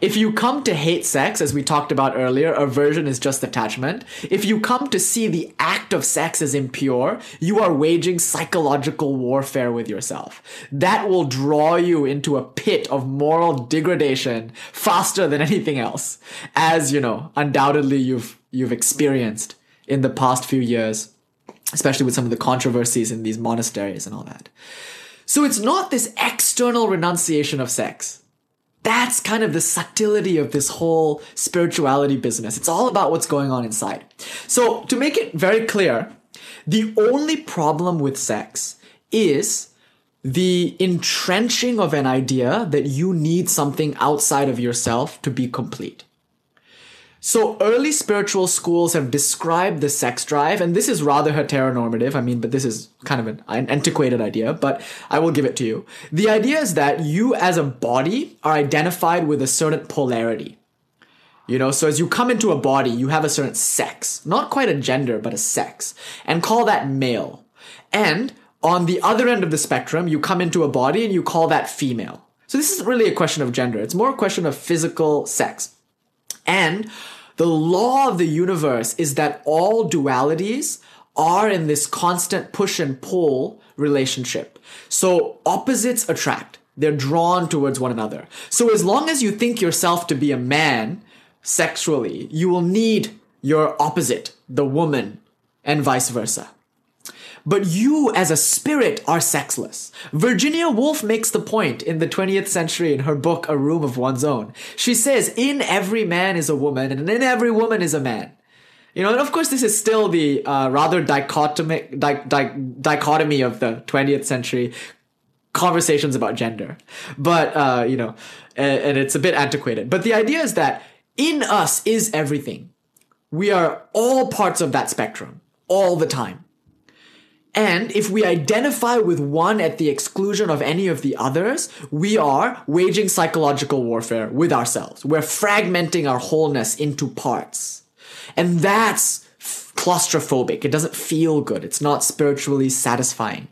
S1: If you come to hate sex, as we talked about earlier, aversion is just attachment. If you come to see the act of sex as impure, you are waging psychological warfare with yourself. That will draw you into a pit of moral degradation faster than anything else, as you know, undoubtedly you've you've experienced in the past few years, especially with some of the controversies in these monasteries and all that. So it's not this external renunciation of sex. That's kind of the subtlety of this whole spirituality business. It's all about what's going on inside. So, to make it very clear, The only problem with sex is the entrenching of an idea that you need something outside of yourself to be complete. So early spiritual schools have described the sex drive, and this is rather heteronormative. I mean, but this is kind of an, an, antiquated idea, but I will give it to you. The idea is that you as a body are identified with a certain polarity. You know, so as you come into a body, you have a certain sex, not quite a gender, but a sex, and call that male. And on the other end of the spectrum, you come into a body and you call that female. So this isn't really a question of gender. It's more a question of physical sex. And the law of the universe is that all dualities are in this constant push and pull relationship. So opposites attract. They're drawn towards one another. So as long as you think yourself to be a man, sexually, you will need your opposite, the woman, and vice versa. But you as a spirit are sexless. Virginia Woolf makes the point in the 20th century in her book A Room of One's Own. She says, in every man is a woman and in every woman is a man. You know, and of course this is still the uh, rather dichotomic, di- di- dichotomy of the 20th century conversations about gender. But, uh, you know, and, and it's a bit antiquated. But the idea is that in us is everything. We are all parts of that spectrum all the time. And if we identify with one at the exclusion of any of the others, we are waging psychological warfare with ourselves. We're fragmenting our wholeness into parts. And that's claustrophobic. It doesn't feel good. It's not spiritually satisfying.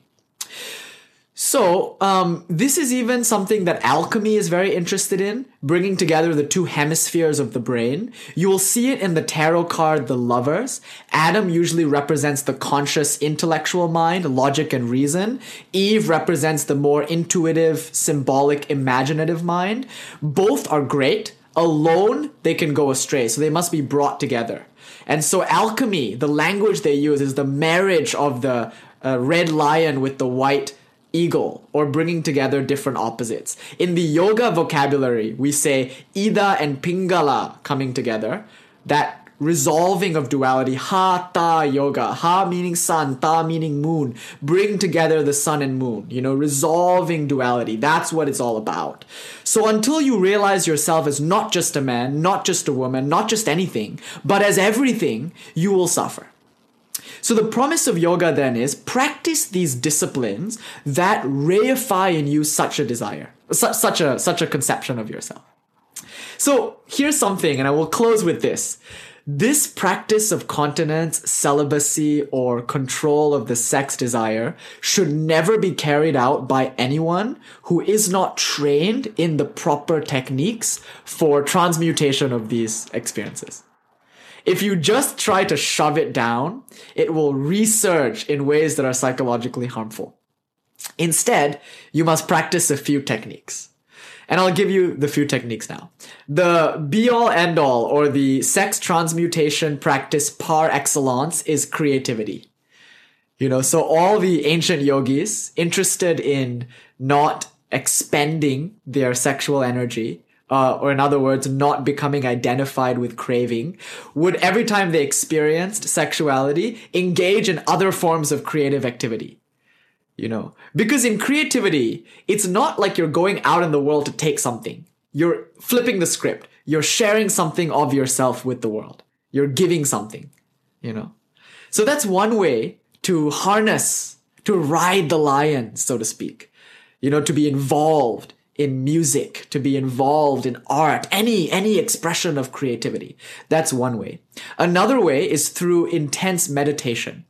S1: So, um, this is even something that alchemy is very interested in, bringing together the two hemispheres of the brain. You will see it in the tarot card, the lovers. Adam usually represents the conscious intellectual mind, logic and reason. Eve represents the more intuitive, symbolic, imaginative mind. Both are great. Alone, they can go astray, so they must be brought together. And so alchemy, the language they use is the marriage of the uh, red lion with the white eagle or bringing together different opposites. In the yoga vocabulary, we say Ida and Pingala coming together. That resolving of duality, ha ta yoga, ha meaning sun, ta meaning moon, bring together the sun and moon, you know, resolving duality. That's what it's all about. So until you realize yourself as not just a man, not just a woman, not just anything, but as everything, you will suffer. So the promise of yoga then is practice these disciplines that reify in you such a desire, such, such a such a conception of yourself. So here's something, and I will close with this. This practice of continence, celibacy, or control of the sex desire should never be carried out by anyone who is not trained in the proper techniques for transmutation of these experiences. If you just try to shove it down, it will resurge in ways that are psychologically harmful. Instead, you must practice a few techniques. And I'll give you the few techniques now. The be all end all or the sex transmutation practice par excellence is creativity. You know, so all the ancient yogis interested in not expending their sexual energy uh, or in other words, not becoming identified with craving, would every time they experienced sexuality engage in other forms of creative activity. You know, because in creativity, it's not like you're going out in the world to take something. You're flipping the script. You're sharing something of yourself with the world. You're giving something, you know. So that's one way to harness, to ride the lion, so to speak. You know, to be involved in music, to be involved in art, any, any expression of creativity. That's one way. Another way is through intense meditation.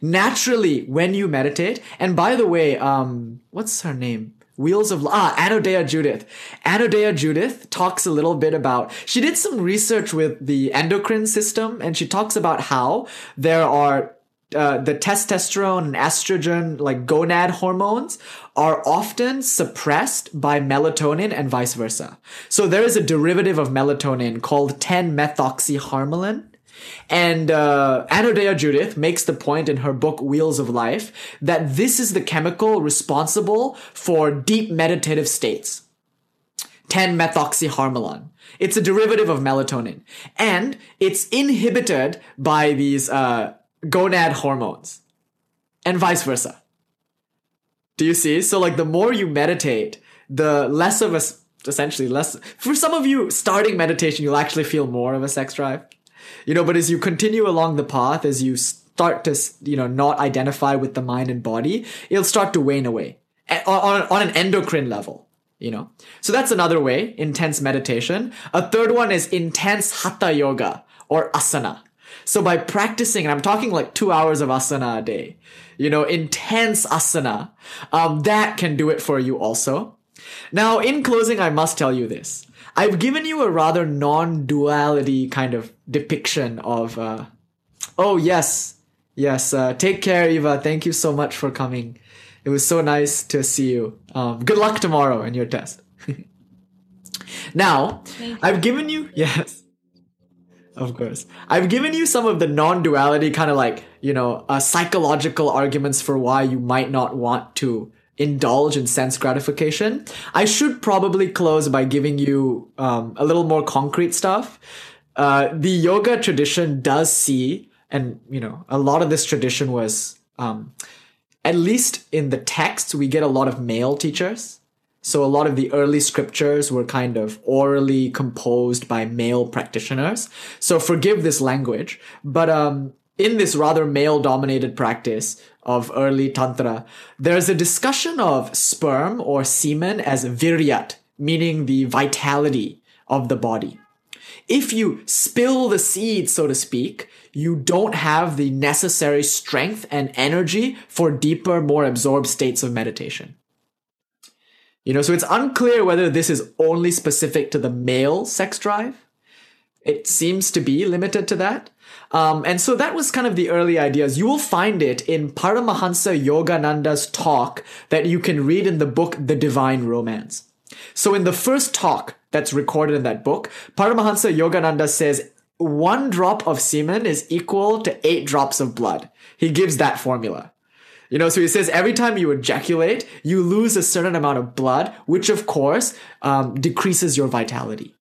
S1: Naturally, when you meditate, and by the way, um, what's her name? Wheels of Ah, Anodea Judith. Anodea Judith talks a little bit about, she did some research with the endocrine system and she talks about how there are uh, the testosterone and estrogen, like gonad hormones, are often suppressed by melatonin and vice versa. So there is a derivative of melatonin called 10-methoxyharmalan. And uh, Anodea Judith makes the point in her book Wheels of Life that this is the chemical responsible for deep meditative states. 10-methoxyharmalan. It's a derivative of melatonin. And it's inhibited by these uh, gonad hormones. and vice versa. Do you see? So like the more you meditate, the less of a essentially less for some of you starting meditation you'll actually feel more of a sex drive. You know, but as you continue along the path as you start to you know not identify with the mind and body, it'll start to wane away on, on an endocrine level you know so that's another way intense meditation a third one is intense hatha yoga or asana so by practicing and i'm talking like two hours of asana a day you know intense asana um, that can do it for you also. Now in closing i must tell you this. I've given you a rather non-duality kind of depiction of uh, oh yes yes uh, take care eva. Thank you so much for coming. It was so nice to see you. Um, good luck tomorrow in your test. (laughs) now, I've given you, (laughs) yes, of course. I've given you some of the non duality, kind of like, you know, uh, psychological arguments for why you might not want to indulge in sense gratification. I should probably close by giving you um, a little more concrete stuff. Uh, the yoga tradition does see, and, you know, a lot of this tradition was. Um, at least in the texts, we get a lot of male teachers. So a lot of the early scriptures were kind of orally composed by male practitioners. So forgive this language, but um, in this rather male dominated practice of early tantra, there's a discussion of sperm or semen as viryat, meaning the vitality of the body. If you spill the seed, so to speak, you don't have the necessary strength and energy for deeper, more absorbed states of meditation. You know, so it's unclear whether this is only specific to the male sex drive. It seems to be limited to that. Um, and so that was kind of the early ideas. You will find it in Paramahansa Yogananda's talk that you can read in the book The Divine Romance. So in the first talk that's recorded in that book, Paramahansa Yogananda says one drop of semen is equal to eight drops of blood. He gives that formula. You know, so he says every time you ejaculate, you lose a certain amount of blood, which of course um, decreases your vitality.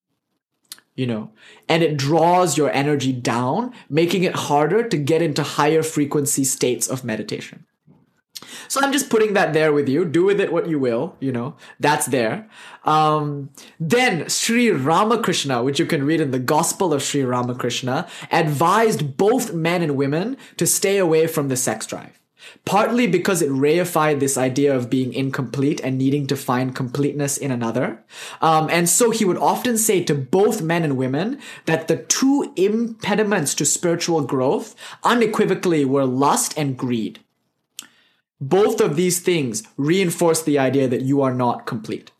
S1: You know, and it draws your energy down, making it harder to get into higher frequency states of meditation. So I'm just putting that there with you. Do with it what you will, you know, that's there. Um, then Sri Ramakrishna, which you can read in the Gospel of Sri Ramakrishna, advised both men and women to stay away from the sex drive. Partly because it reified this idea of being incomplete and needing to find completeness in another. Um, and so he would often say to both men and women that the two impediments to spiritual growth unequivocally were lust and greed both of these things reinforce the idea that you are not complete.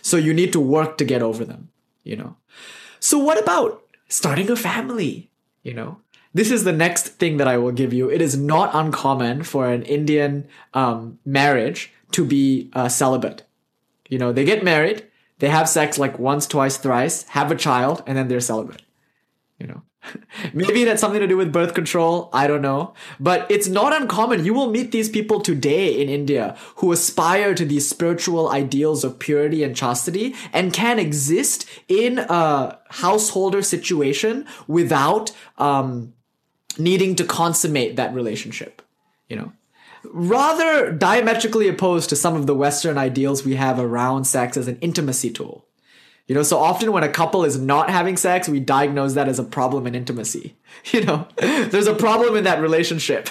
S1: So you need to work to get over them, you know. So what about starting a family, you know? This is the next thing that I will give you. It is not uncommon for an Indian um, marriage to be uh, celibate. You know, they get married, they have sex like once, twice, thrice, have a child, and then they're celibate. You know, (laughs) Maybe it had something to do with birth control. I don't know. But it's not uncommon. You will meet these people today in India who aspire to these spiritual ideals of purity and chastity and can exist in a householder situation without um, needing to consummate that relationship. You know? Rather diametrically opposed to some of the Western ideals we have around sex as an intimacy tool. You know, so often when a couple is not having sex, we diagnose that as a problem in intimacy. (laughs) You know, (laughs) there's a problem in that relationship.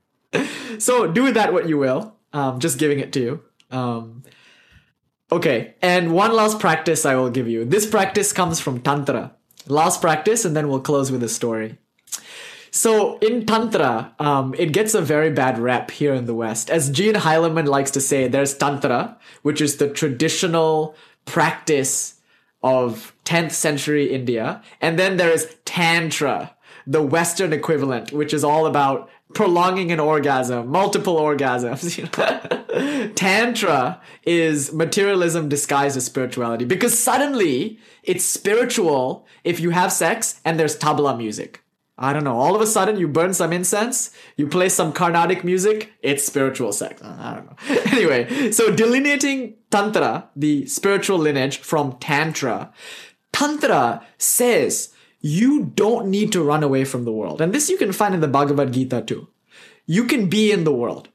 S1: (laughs) so do with that what you will. Um, just giving it to you. Um, okay, and one last practice I will give you. This practice comes from Tantra. Last practice, and then we'll close with a story. So in Tantra, um, it gets a very bad rep here in the West. As Gene Heilemann likes to say, there's Tantra, which is the traditional practice of 10th century India. And then there is Tantra, the Western equivalent, which is all about prolonging an orgasm, multiple orgasms. (laughs) Tantra is materialism disguised as spirituality because suddenly it's spiritual if you have sex and there's tabla music. I don't know. All of a sudden, you burn some incense, you play some Carnatic music, it's spiritual sex. I don't know. (laughs) anyway, so delineating Tantra, the spiritual lineage, from Tantra, Tantra says you don't need to run away from the world. And this you can find in the Bhagavad Gita too. You can be in the world.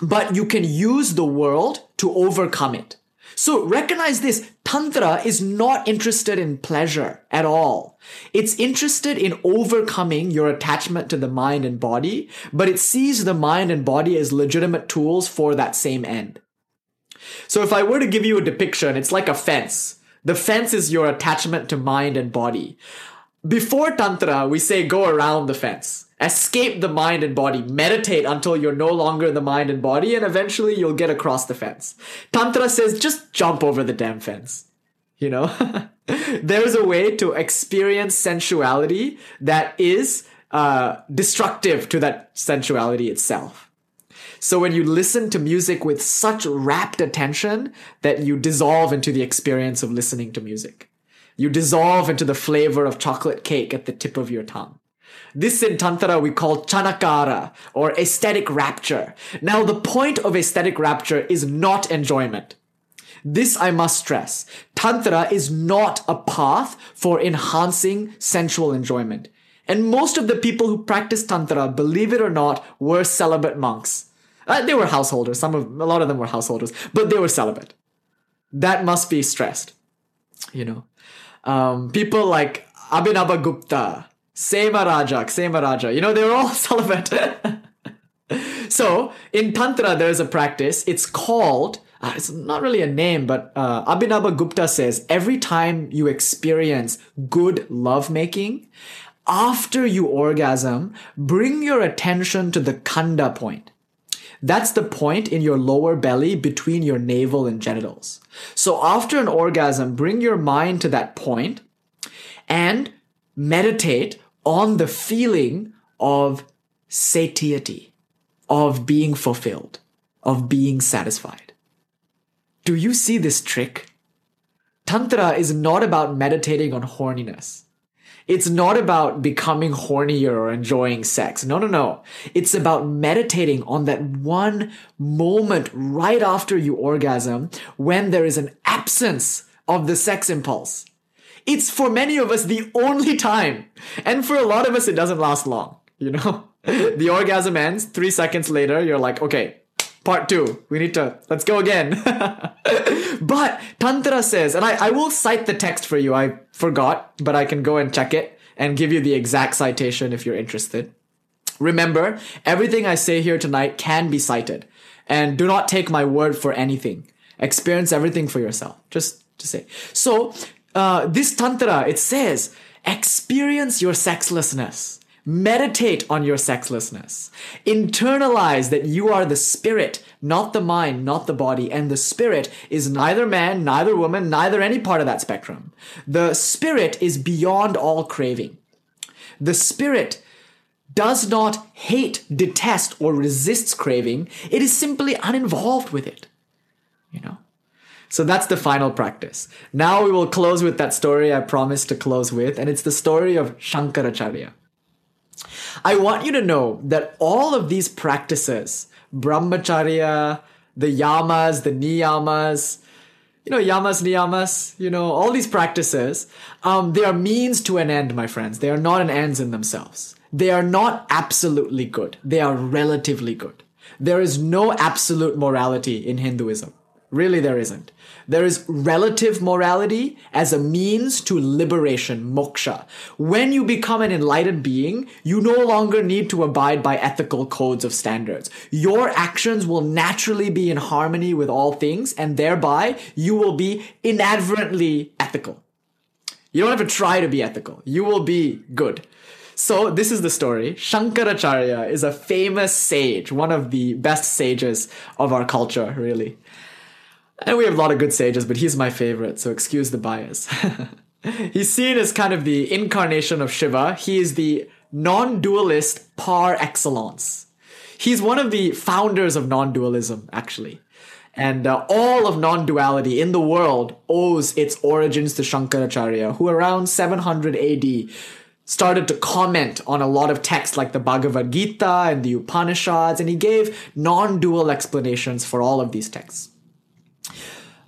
S1: but you can use the world to overcome it. So recognize this. Tantra is not interested in pleasure at all. It's interested in overcoming your attachment to the mind and body, but it sees the mind and body as legitimate tools for that same end. So if I were to give you a depiction, it's like a fence. The fence is your attachment to mind and body. Before Tantra, we say go around the fence. Escape the mind and body. Meditate until you're no longer the mind and body, and eventually you'll get across the fence. Tantra says just jump over the damn fence. You know? (laughs) There's a way to experience sensuality that is uh, destructive to that sensuality itself. So when you listen to music with such rapt attention that you dissolve into the experience of listening to music. You dissolve into the flavor of chocolate cake at the tip of your tongue. This in Tantra we call chamatkara or aesthetic rapture. Now the point of aesthetic rapture is not enjoyment. This I must stress. Tantra is not a path for enhancing sensual enjoyment. And most of the people who practice Tantra, believe it or not, were celibate monks. Uh, they were householders. Some of, a lot of them were householders, but they were celibate. That must be stressed. You know, um, people like Abhinava Gupta, Sema Sema Raja, you know, they were all (laughs) celibate. (laughs) so in Tantra, there's a practice. It's called, uh, it's not really a name, but uh, Abhinava Gupta says every time you experience good lovemaking, after you orgasm, bring your attention to the kanda point. That's the point in your lower belly between your navel and genitals. So after an orgasm, bring your mind to that point and meditate on the feeling of satiety, of being fulfilled, of being satisfied. Do you see this trick? Tantra is not about meditating on horniness. It's not about becoming hornier or enjoying sex. No, no, no. It's about meditating on that one moment right after you orgasm when there is an absence of the sex impulse. It's for many of us the only time. And for a lot of us, it doesn't last long. You know, (laughs) the orgasm ends three seconds later. You're like, okay, part two. We need to, let's go again. (laughs) but Tantra says, and I, I will cite the text for you. I forgot, but I can go and check it and give you the exact citation if you're interested. Remember, everything I say here tonight can be cited. And do not take my word for anything. Experience everything for yourself. Just to say. So, uh, this Tantra, it says, experience your sexlessness. Meditate on your sexlessness. Internalize that you are the spirit, not the mind, not the body. And the spirit is neither man, neither woman, neither any part of that spectrum. The spirit is beyond all craving. The spirit does not hate, detest, or resists craving. It is simply uninvolved with it. You know? So that's the final practice. Now we will close with that story I promised to close with, and it's the story of Shankaracharya. I want you to know that all of these practices, brahmacharya, the yamas, the niyamas, you know, yamas, niyamas, you know, all these practices, um, they are means to an end, my friends. They are not an ends in themselves. They are not absolutely good. They are relatively good. There is no absolute morality in Hinduism. Really, there isn't. There is relative morality as a means to liberation, moksha. When you become an enlightened being, you no longer need to abide by ethical codes of standards. Your actions will naturally be in harmony with all things, and thereby you will be inadvertently ethical. You don't have to try to be ethical. You will be good. So this is the story. Shankaracharya is a famous sage, one of the best sages of our culture, really. And we have a lot of good sages, but he's my favorite, so excuse the bias. (laughs) he's seen as kind of the incarnation of Shiva. He is the non dualist par excellence. He's one of the founders of non dualism, actually. And uh, all of non duality in the world owes its origins to Shankaracharya, who around 700 AD started to comment on a lot of texts like the Bhagavad Gita and the Upanishads, and he gave non dual explanations for all of these texts.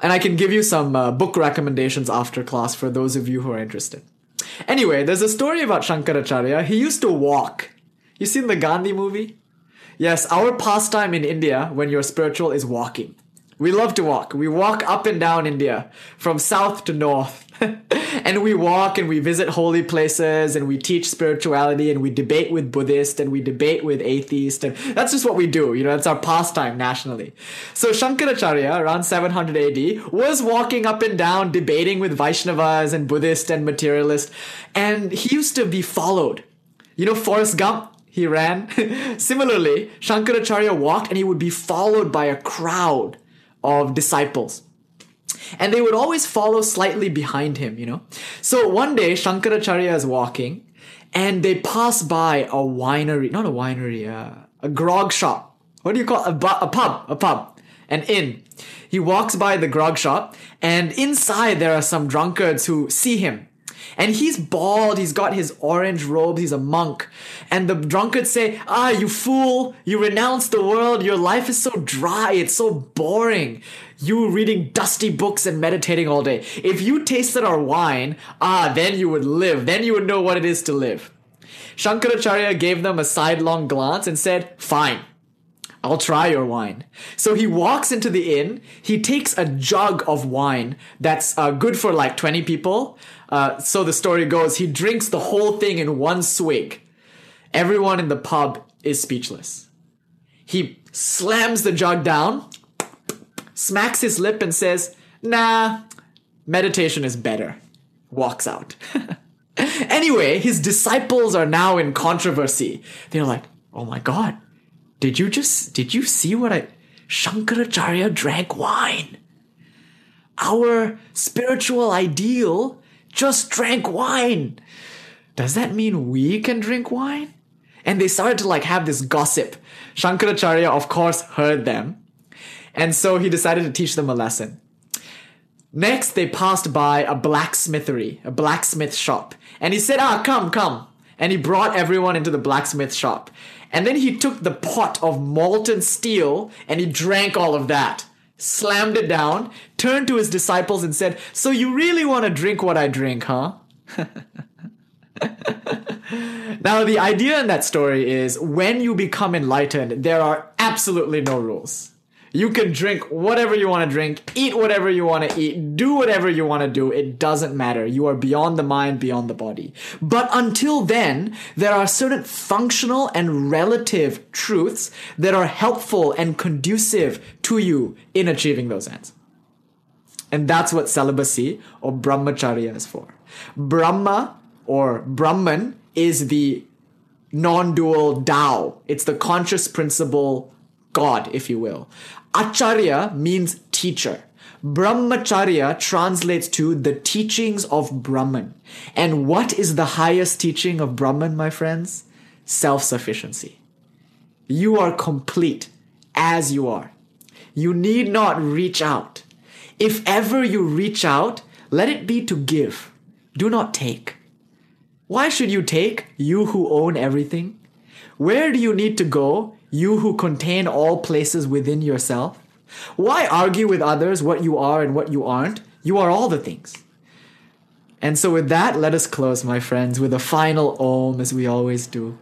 S1: And I can give you some uh, book recommendations after class for those of you who are interested. Anyway, there's a story about Shankaracharya. He used to walk. You seen the Gandhi movie? Yes, our pastime in India when you're spiritual is walking. We love to walk. We walk up and down India from south to north. (laughs) and we walk and we visit holy places and we teach spirituality and we debate with Buddhists and we debate with atheists. And that's just what we do. You know, that's our pastime nationally. So Shankaracharya, around 700 AD, was walking up and down debating with Vaishnavas and Buddhists and materialists. And he used to be followed. You know, Forrest Gump, he ran. (laughs) Similarly, Shankaracharya walked and he would be followed by a crowd of disciples. And they would always follow slightly behind him, you know. So one day, Shankaracharya is walking and they pass by a winery, not a winery, uh, a grog shop. What do you call it? a, bu- a pub? A pub, an inn. He walks by the grog shop, and inside there are some drunkards who see him. And he's bald, he's got his orange robe, he's a monk. And the drunkards say, Ah, you fool, you renounce the world, your life is so dry, it's so boring. You reading dusty books and meditating all day. If you tasted our wine, ah, then you would live, then you would know what it is to live. Shankaracharya gave them a sidelong glance and said, Fine. I'll try your wine. So he walks into the inn. He takes a jug of wine that's uh, good for like 20 people. Uh, so the story goes, he drinks the whole thing in one swig. Everyone in the pub is speechless. He slams the jug down, smacks his lip, and says, Nah, meditation is better. Walks out. (laughs) anyway, his disciples are now in controversy. They're like, Oh my god, did you just did you see what I Shankaracharya drank wine? Our spiritual ideal just drank wine. Does that mean we can drink wine? And they started to like have this gossip. Shankaracharya, of course, heard them. And so he decided to teach them a lesson. Next, they passed by a blacksmithery, a blacksmith shop. And he said, Ah, come, come. And he brought everyone into the blacksmith shop. And then he took the pot of molten steel and he drank all of that, slammed it down, turned to his disciples and said, So you really want to drink what I drink, huh? (laughs) now, the idea in that story is when you become enlightened, there are absolutely no rules. You can drink whatever you want to drink, eat whatever you want to eat, do whatever you want to do. It doesn't matter. You are beyond the mind, beyond the body. But until then, there are certain functional and relative truths that are helpful and conducive to you in achieving those ends. And that's what celibacy or brahmacharya is for. Brahma or Brahman is the non-dual Tao. It's the conscious principle God, if you will. Acharya means teacher. Brahmacharya translates to the teachings of Brahman. And what is the highest teaching of Brahman, my friends? Self sufficiency. You are complete as you are. You need not reach out. If ever you reach out, let it be to give. Do not take. Why should you take, you who own everything? Where do you need to go, you who contain all places within yourself? Why argue with others what you are and what you aren't? You are all the things. And so, with that, let us close, my friends, with a final om as we always do.